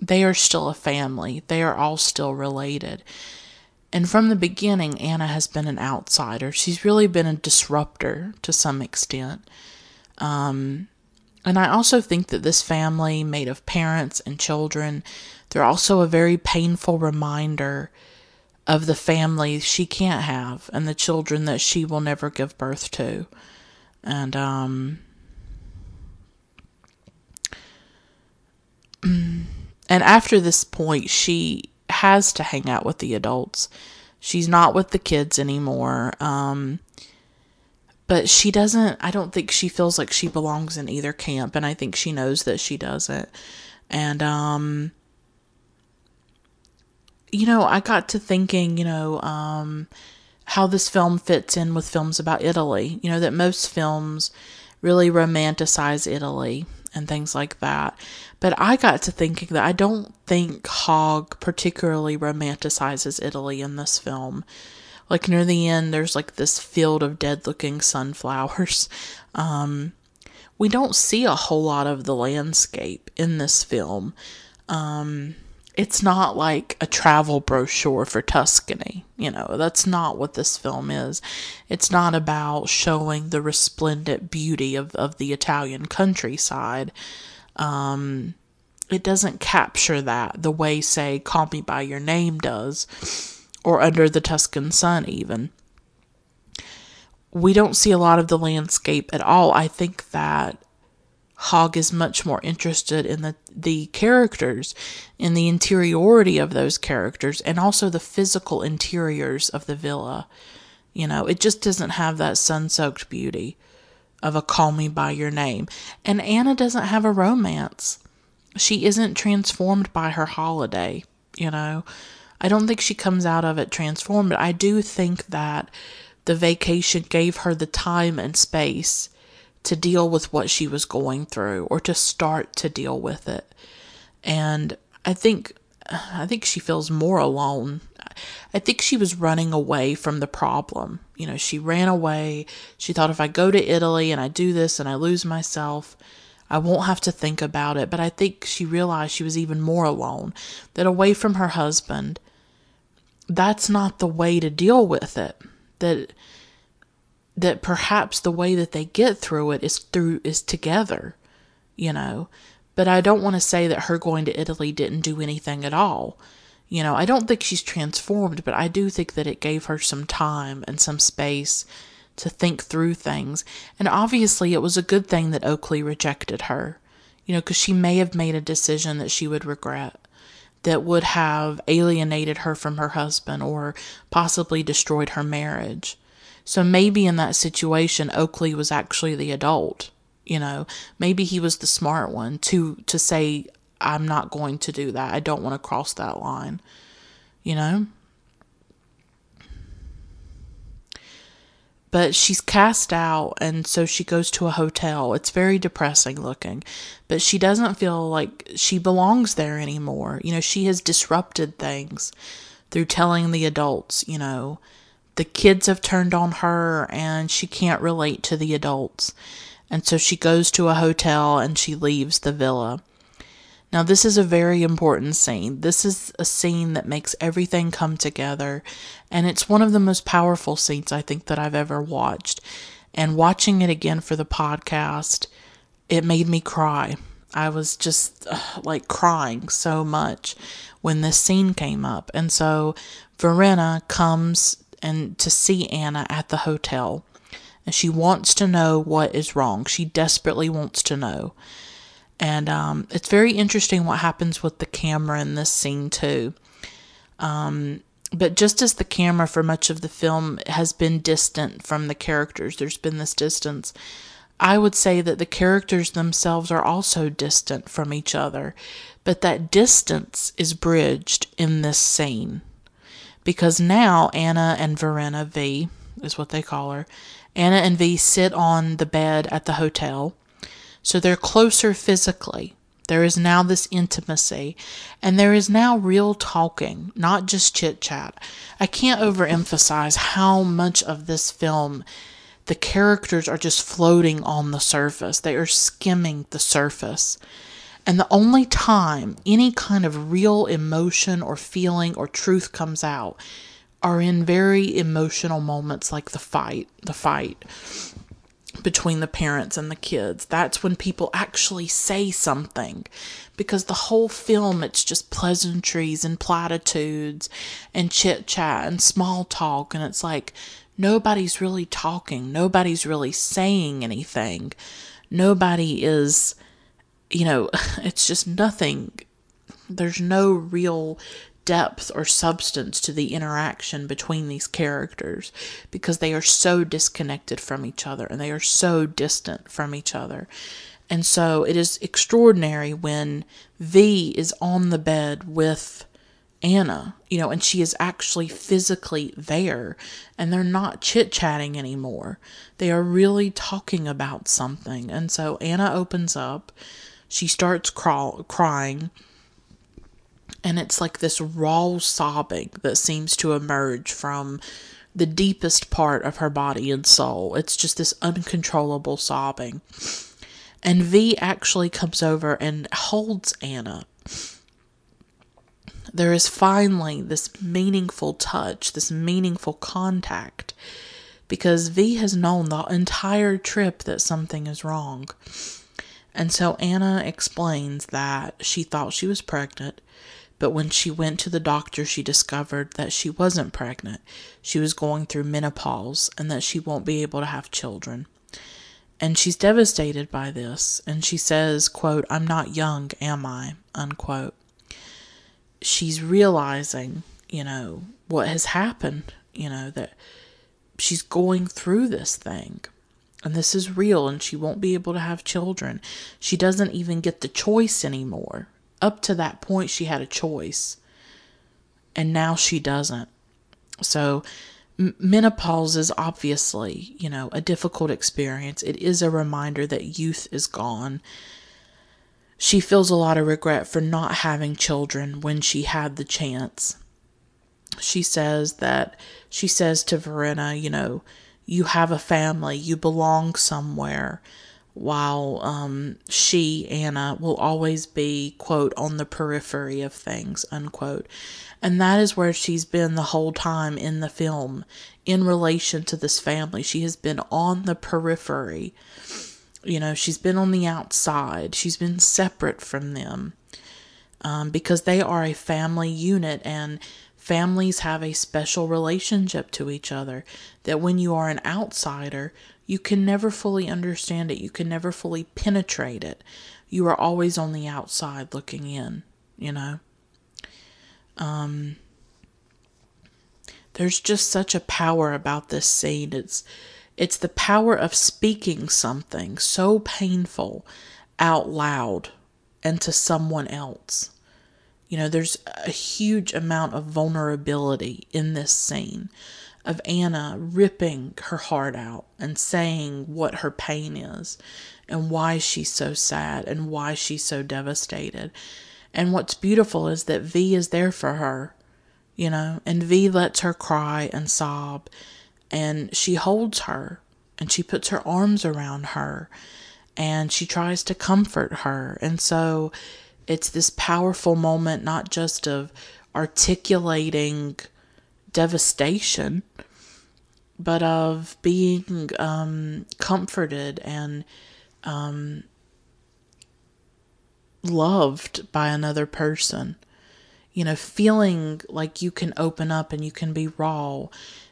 they are still a family. They are all still related. And from the beginning, Anna has been an outsider. She's really been a disruptor to some extent. Um, and I also think that this family, made of parents and children, they're also a very painful reminder of the family she can't have and the children that she will never give birth to. And, um, (clears throat) and after this point, she has to hang out with the adults. She's not with the kids anymore. Um, but she doesn't i don't think she feels like she belongs in either camp and i think she knows that she doesn't and um you know i got to thinking you know um how this film fits in with films about italy you know that most films really romanticize Italy and things like that. But I got to thinking that I don't think Hogg particularly romanticizes Italy in this film. Like near the end, there's like this field of dead looking sunflowers. (laughs) Um, we don't see a whole lot of the landscape in this film. Um, it's not like a travel brochure for Tuscany. You know, that's not what this film is. It's not about showing the resplendent beauty of, of the Italian countryside. Um, it doesn't capture that the way, say, Call Me By Your Name does, or Under the Tuscan Sun, even. We don't see a lot of the landscape at all. I think that Hogg is much more interested in the, the characters, in the interiority of those characters, and also the physical interiors of the villa. You know, it just doesn't have that sun soaked beauty of a call me by your name. And Anna doesn't have a romance. She isn't transformed by her holiday, you know. I don't think she comes out of it transformed, but I do think that the vacation gave her the time and space to deal with what she was going through or to start to deal with it. And I think I think she feels more alone. I think she was running away from the problem. You know, she ran away. She thought if I go to Italy and I do this and I lose myself, I won't have to think about it. But I think she realized she was even more alone, that away from her husband, that's not the way to deal with it. That that perhaps the way that they get through it is through is together, you know. But I don't want to say that her going to Italy didn't do anything at all. You know, I don't think she's transformed, but I do think that it gave her some time and some space to think through things. And obviously, it was a good thing that Oakley rejected her, you know, because she may have made a decision that she would regret, that would have alienated her from her husband or possibly destroyed her marriage. So maybe in that situation, Oakley was actually the adult. You know, maybe he was the smart one to to say, "I'm not going to do that. I don't want to cross that line." You know. But she's cast out and so she goes to a hotel. It's very depressing looking, but she doesn't feel like she belongs there anymore. You know, she has disrupted things through telling the adults, you know, the kids have turned on her and she can't relate to the adults. And so she goes to a hotel and she leaves the villa. Now, this is a very important scene. This is a scene that makes everything come together, and it's one of the most powerful scenes I think that I've ever watched. And watching it again for the podcast, it made me cry. I was just uh, like crying so much when this scene came up. And so Verena comes and to see Anna at the hotel. And she wants to know what is wrong. She desperately wants to know. And um, it's very interesting what happens with the camera in this scene, too. Um, but just as the camera for much of the film has been distant from the characters, there's been this distance. I would say that the characters themselves are also distant from each other, but that distance is bridged in this scene because now Anna and Verena V is what they call her. Anna and V sit on the bed at the hotel. So they're closer physically. There is now this intimacy, and there is now real talking, not just chit chat. I can't overemphasize how much of this film the characters are just floating on the surface, they are skimming the surface. And the only time any kind of real emotion or feeling or truth comes out are in very emotional moments like the fight, the fight between the parents and the kids. That's when people actually say something. Because the whole film, it's just pleasantries and platitudes and chit chat and small talk. And it's like nobody's really talking, nobody's really saying anything. Nobody is you know, (laughs) it's just nothing. There's no real depth or substance to the interaction between these characters because they are so disconnected from each other and they are so distant from each other. And so it is extraordinary when V is on the bed with Anna, you know, and she is actually physically there and they're not chit chatting anymore. They are really talking about something. And so Anna opens up, she starts crawl, crying, and it's like this raw sobbing that seems to emerge from the deepest part of her body and soul. It's just this uncontrollable sobbing. And V actually comes over and holds Anna there is finally this meaningful touch, this meaningful contact, because V has known the entire trip that something is wrong. And so Anna explains that she thought she was pregnant, but when she went to the doctor, she discovered that she wasn't pregnant. She was going through menopause and that she won't be able to have children. And she's devastated by this, and she says, quote, I'm not young, am I? unquote she's realizing, you know, what has happened, you know, that she's going through this thing. And this is real, and she won't be able to have children. She doesn't even get the choice anymore. Up to that point, she had a choice, and now she doesn't. So, menopause is obviously, you know, a difficult experience. It is a reminder that youth is gone she feels a lot of regret for not having children when she had the chance. She says that she says to Verena, you know, you have a family, you belong somewhere, while um, she, Anna, will always be, quote, on the periphery of things, unquote. And that is where she's been the whole time in the film in relation to this family. She has been on the periphery you know, she's been on the outside, she's been separate from them um, because they are a family unit and families have a special relationship to each other that when you are an outsider, you can never fully understand it, you can never fully penetrate it. You are always on the outside looking in, you know. Um, there's just such a power about this scene. It's it's the power of speaking something so painful out loud and to someone else. You know, there's a huge amount of vulnerability in this scene of Anna ripping her heart out and saying what her pain is and why she's so sad and why she's so devastated. And what's beautiful is that V is there for her, you know, and V lets her cry and sob and she holds her and she puts her arms around her and she tries to comfort her. And so it's this powerful moment, not just of articulating devastation, but of being um, comforted and um, loved by another person. You know, feeling like you can open up and you can be raw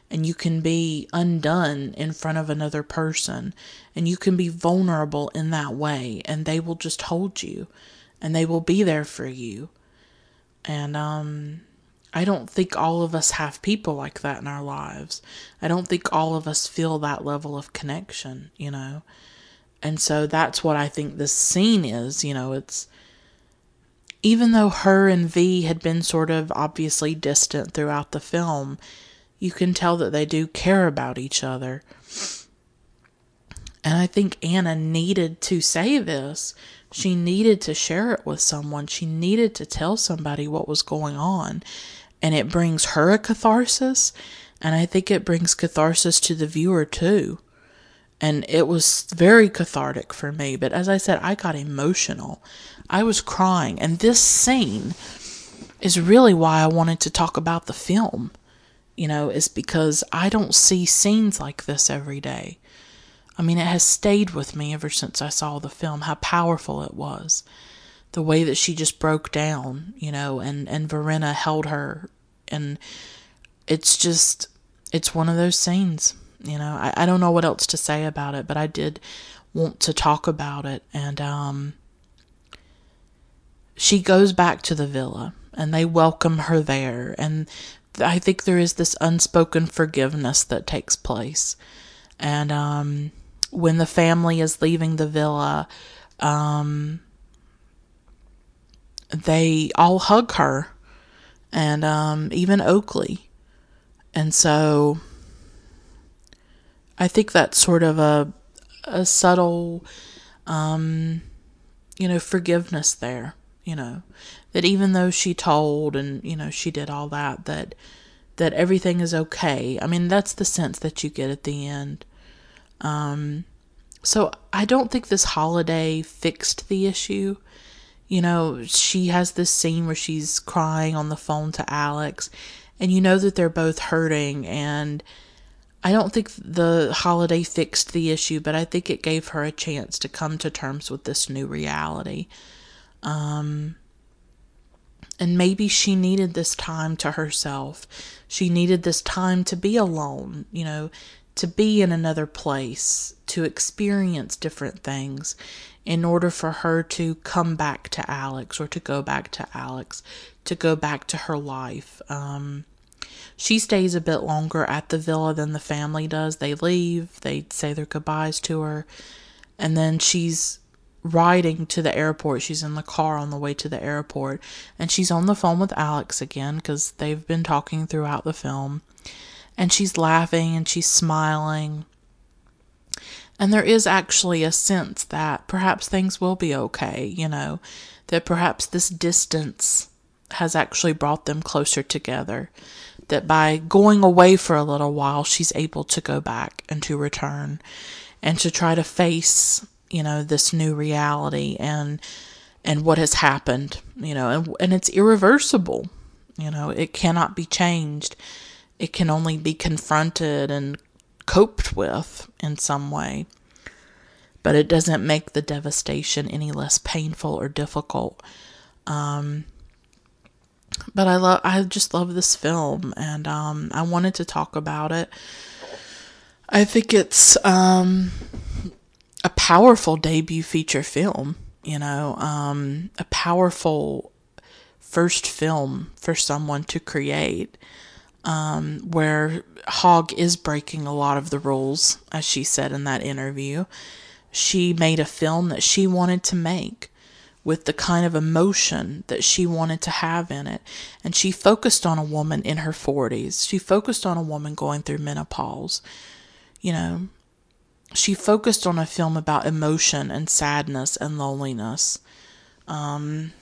and you can be undone in front of another person and you can be vulnerable in that way and they will just hold you and they will be there for you and um I don't think all of us have people like that in our lives. I don't think all of us feel that level of connection, you know. And so that's what I think this scene is, you know, it's even though her and V had been sort of obviously distant throughout the film, you can tell that they do care about each other. And I think Anna needed to say this. She needed to share it with someone. She needed to tell somebody what was going on. And it brings her a catharsis. And I think it brings catharsis to the viewer too. And it was very cathartic for me. But as I said, I got emotional. I was crying. And this scene is really why I wanted to talk about the film you know, is because I don't see scenes like this every day. I mean, it has stayed with me ever since I saw the film, how powerful it was. The way that she just broke down, you know, and, and Verena held her. And it's just, it's one of those scenes, you know. I, I don't know what else to say about it, but I did want to talk about it. And um, she goes back to the villa and they welcome her there. And I think there is this unspoken forgiveness that takes place. And um, when the family is leaving the villa, um, they all hug her and um, even Oakley. And so I think that's sort of a, a subtle, um, you know, forgiveness there, you know, that even though she told and, you know, she did all that, that, that everything is okay. I mean, that's the sense that you get at the end. Um, so I don't think this holiday fixed the issue. You know, she has this scene where she's crying on the phone to Alex, and you know that they're both hurting. And I don't think the holiday fixed the issue, but I think it gave her a chance to come to terms with this new reality. Um, and maybe she needed this time to herself. She needed this time to be alone, you know, to be in another place, to experience different things in order for her to come back to Alex or to go back to Alex, to go back to her life. Um, she stays a bit longer at the villa than the family does. They leave, they say their goodbyes to her, and then she's riding to the airport. She's in the car on the way to the airport, and she's on the phone with Alex again because they've been talking throughout the film and she's laughing and she's smiling. And there is actually a sense that perhaps things will be okay, you know, that perhaps this distance has actually brought them closer together. That by going away for a little while, she's able to go back and to return and to try to face, you know, this new reality and and what has happened, you know, and and it's irreversible. You know, it cannot be changed it can only be confronted and coped with in some way. But it doesn't make the devastation any less painful or difficult. Um, but I love, I just love this film, and um, I wanted to talk about it. I think it's um, a powerful debut feature film. You know, um, a powerful first film for someone to create um, where Hogg is breaking a lot of the rules, as she said in that interview. She made a film that she wanted to make with the kind of emotion that she wanted to have in it. And she focused on a woman in her 40s. She focused on a woman going through menopause. You know, she focused on a film about emotion and sadness and loneliness. Um,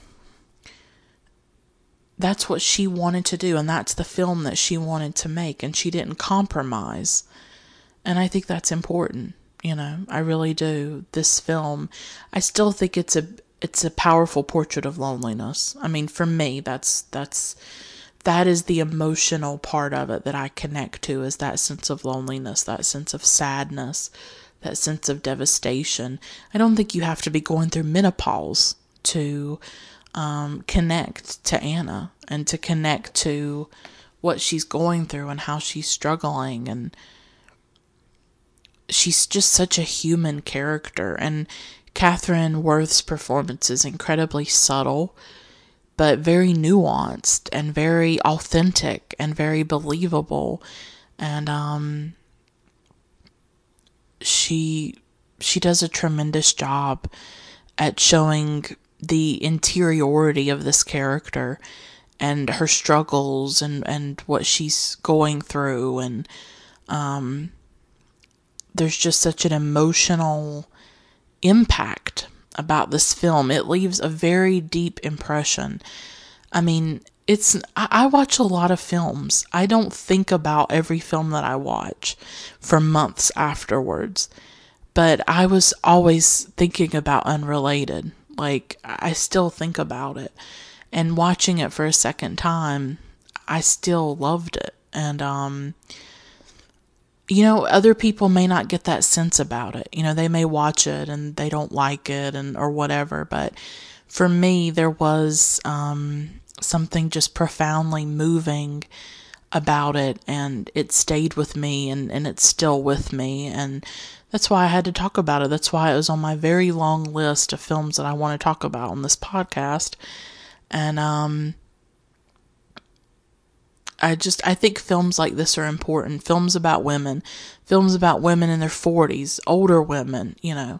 that's what she wanted to do and that's the film that she wanted to make and she didn't compromise. And i think that's important you know. I really do. This film i still think it's a it's a powerful portrait of loneliness. I mean for me that's that's that is the emotional part of it that i connect to is that sense of loneliness that sense of sadness that sense of devastation. I don't think you have to be going through menopause to um, connect to Anna and to connect to what she's going through and how she's struggling. And she's just such a human character. And Kathryn Worth's performance is incredibly subtle but very nuanced and very authentic and very believable. And um she she does a tremendous job at showing the interiority of this character and her struggles and, and what she's going through and um, there's just such an emotional impact about this film. It leaves a very deep impression. I mean, it's I watch a lot of films. I don't think about every film that I watch for months afterwards. But I was always thinking about unrelated. Like, I still think about it. And watching it for a second time, I still loved it. And, um, you know, other people may not get that sense about it. You know, they may watch it and they don't like it and, or whatever. But for me, there was, um, something just profoundly moving about it and it stayed with me and, and it's still with me and that's why I had to talk about it. That's why it was on my very long list of films that I want to talk about on this podcast. And um I just I think films like this are important. Films about women, films about women in their 40s, older women, you know.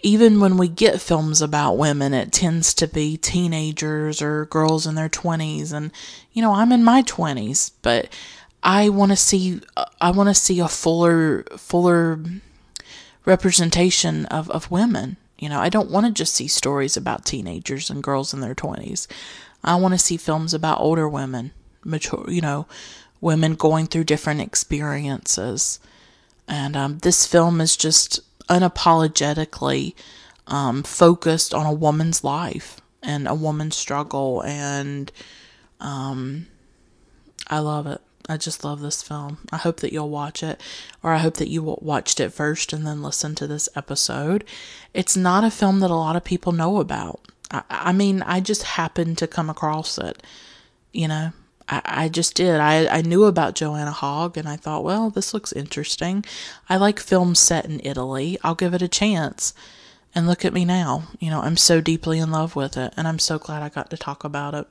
Even when we get films about women, it tends to be teenagers or girls in their 20s. And, you know, I'm in my 20s, but I want to see, I want to see a fuller, fuller representation of, of women. You know, I don't want to just see stories about teenagers and girls in their 20s. I want to see films about older women, mature, you know, women going through different experiences. And um, this film is just unapologetically um, focused on a woman's life and a woman's struggle. And um, I love it. I just love this film. I hope that you'll watch it, or I hope that you watched it first and then listen to this episode. It's not a film that a lot of people know about. I, I mean, I just happened to come across it. You know, I, I just did. I, I knew about Joanna Hogg and I thought, well, this looks interesting. I like films set in Italy. I'll give it a chance. And look at me now. You know, I'm so deeply in love with it, and I'm so glad I got to talk about it.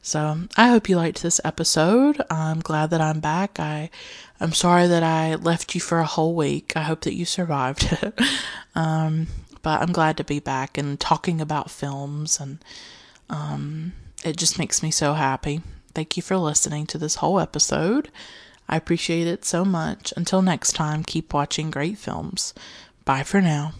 So I hope you liked this episode. I'm glad that I'm back. I I'm sorry that I left you for a whole week. I hope that you survived it. (laughs) um, but I'm glad to be back and talking about films and um, it just makes me so happy. Thank you for listening to this whole episode. I appreciate it so much. Until next time, keep watching great films. Bye for now.